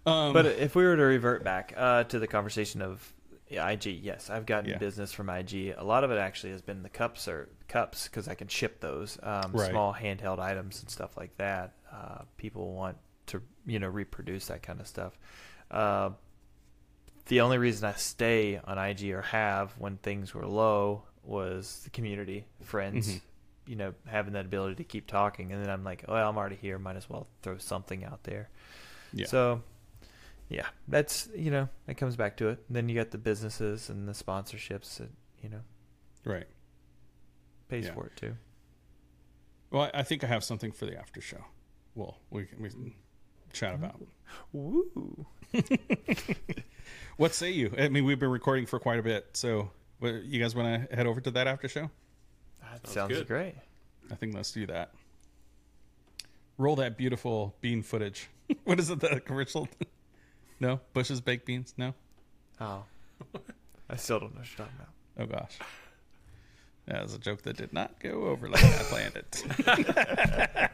um But if we were to revert back uh, to the conversation of yeah, IG, yes, I've gotten Yeah. business from IG. A lot of it actually has been the cups or cups because I can ship those um, Right. small handheld items and stuff like that. Uh, people want to you know reproduce that kind of stuff. Uh, the only reason I stay on IG or have when things were low was the community, friends, Mhm. you know, having that ability to keep talking. And then I'm like, well, I'm already here. Might as well throw something out there. yeah So, yeah, that's you know it comes back to it. then you got the businesses and the sponsorships that you know right pays Yeah. for it too. well i think i have something for the after show well we can, we can chat about Woo! what say you i mean we've been recording for quite a bit so you guys want to head over to that after show That Sounds sounds great. I think let's do that. Roll that beautiful bean footage. what is it? The commercial? no, Bush's baked beans. No. Oh, I still don't know what you're talking about. Oh gosh, that was a joke that did not go over like I planned it.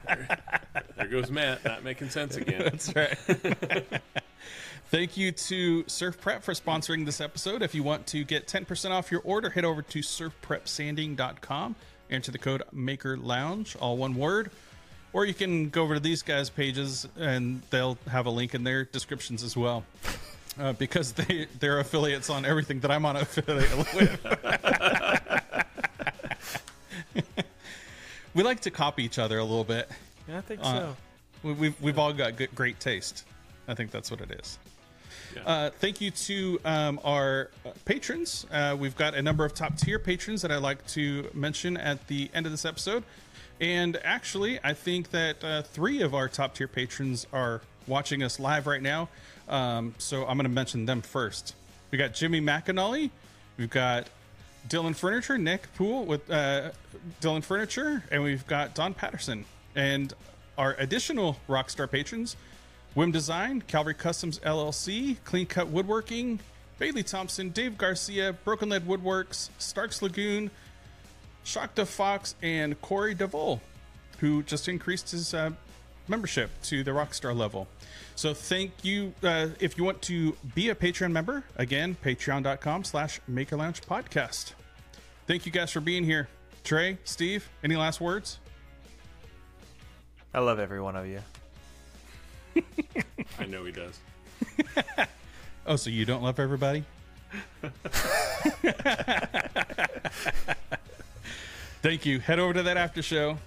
There goes Matt, not making sense again. That's right. Thank you to SurfPrep for sponsoring this episode. If you want to get 10% off your order, head over to surfprepsanding.com, enter the code Maker Lounge, all one word. Or you can go over to these guys' pages and they'll have a link in their descriptions as well. Uh, because they, they're affiliates on everything that I'm on affiliate with. we like to copy each other a little bit. Yeah, I think Uh, so. We- We've we've all got good, great taste. I think that's what it is. Yeah. Uh, thank you to um, our uh, patrons. Uh, we've got a number of top tier patrons that I'd like to mention at the end of this episode. And actually, I think that uh, three of our top tier patrons are watching us live right now. Um, so I'm going to mention them first. We got Jimmy McAnally. We've got Dylan Furniture, Nick Poole with uh, Dylan Furniture, and we've got Don Patterson. And our additional Rockstar patrons Wim Design, Calvary Customs LLC, Clean Cut Woodworking, Bailey Thompson, Dave Garcia, Broken Lead Woodworks, Starks Lagoon, Shakta Fox, and Corey DeVol, who just increased his uh, membership to the Rockstar level. So thank you. Uh, if you want to be a Patreon member, again, patreon.com slash Maker Lounge Podcast. Thank you guys for being here. Trey, Steve, any last words? I love every one of you. I know he does. Oh, so you don't love everybody? Thank you. Head over to that after show.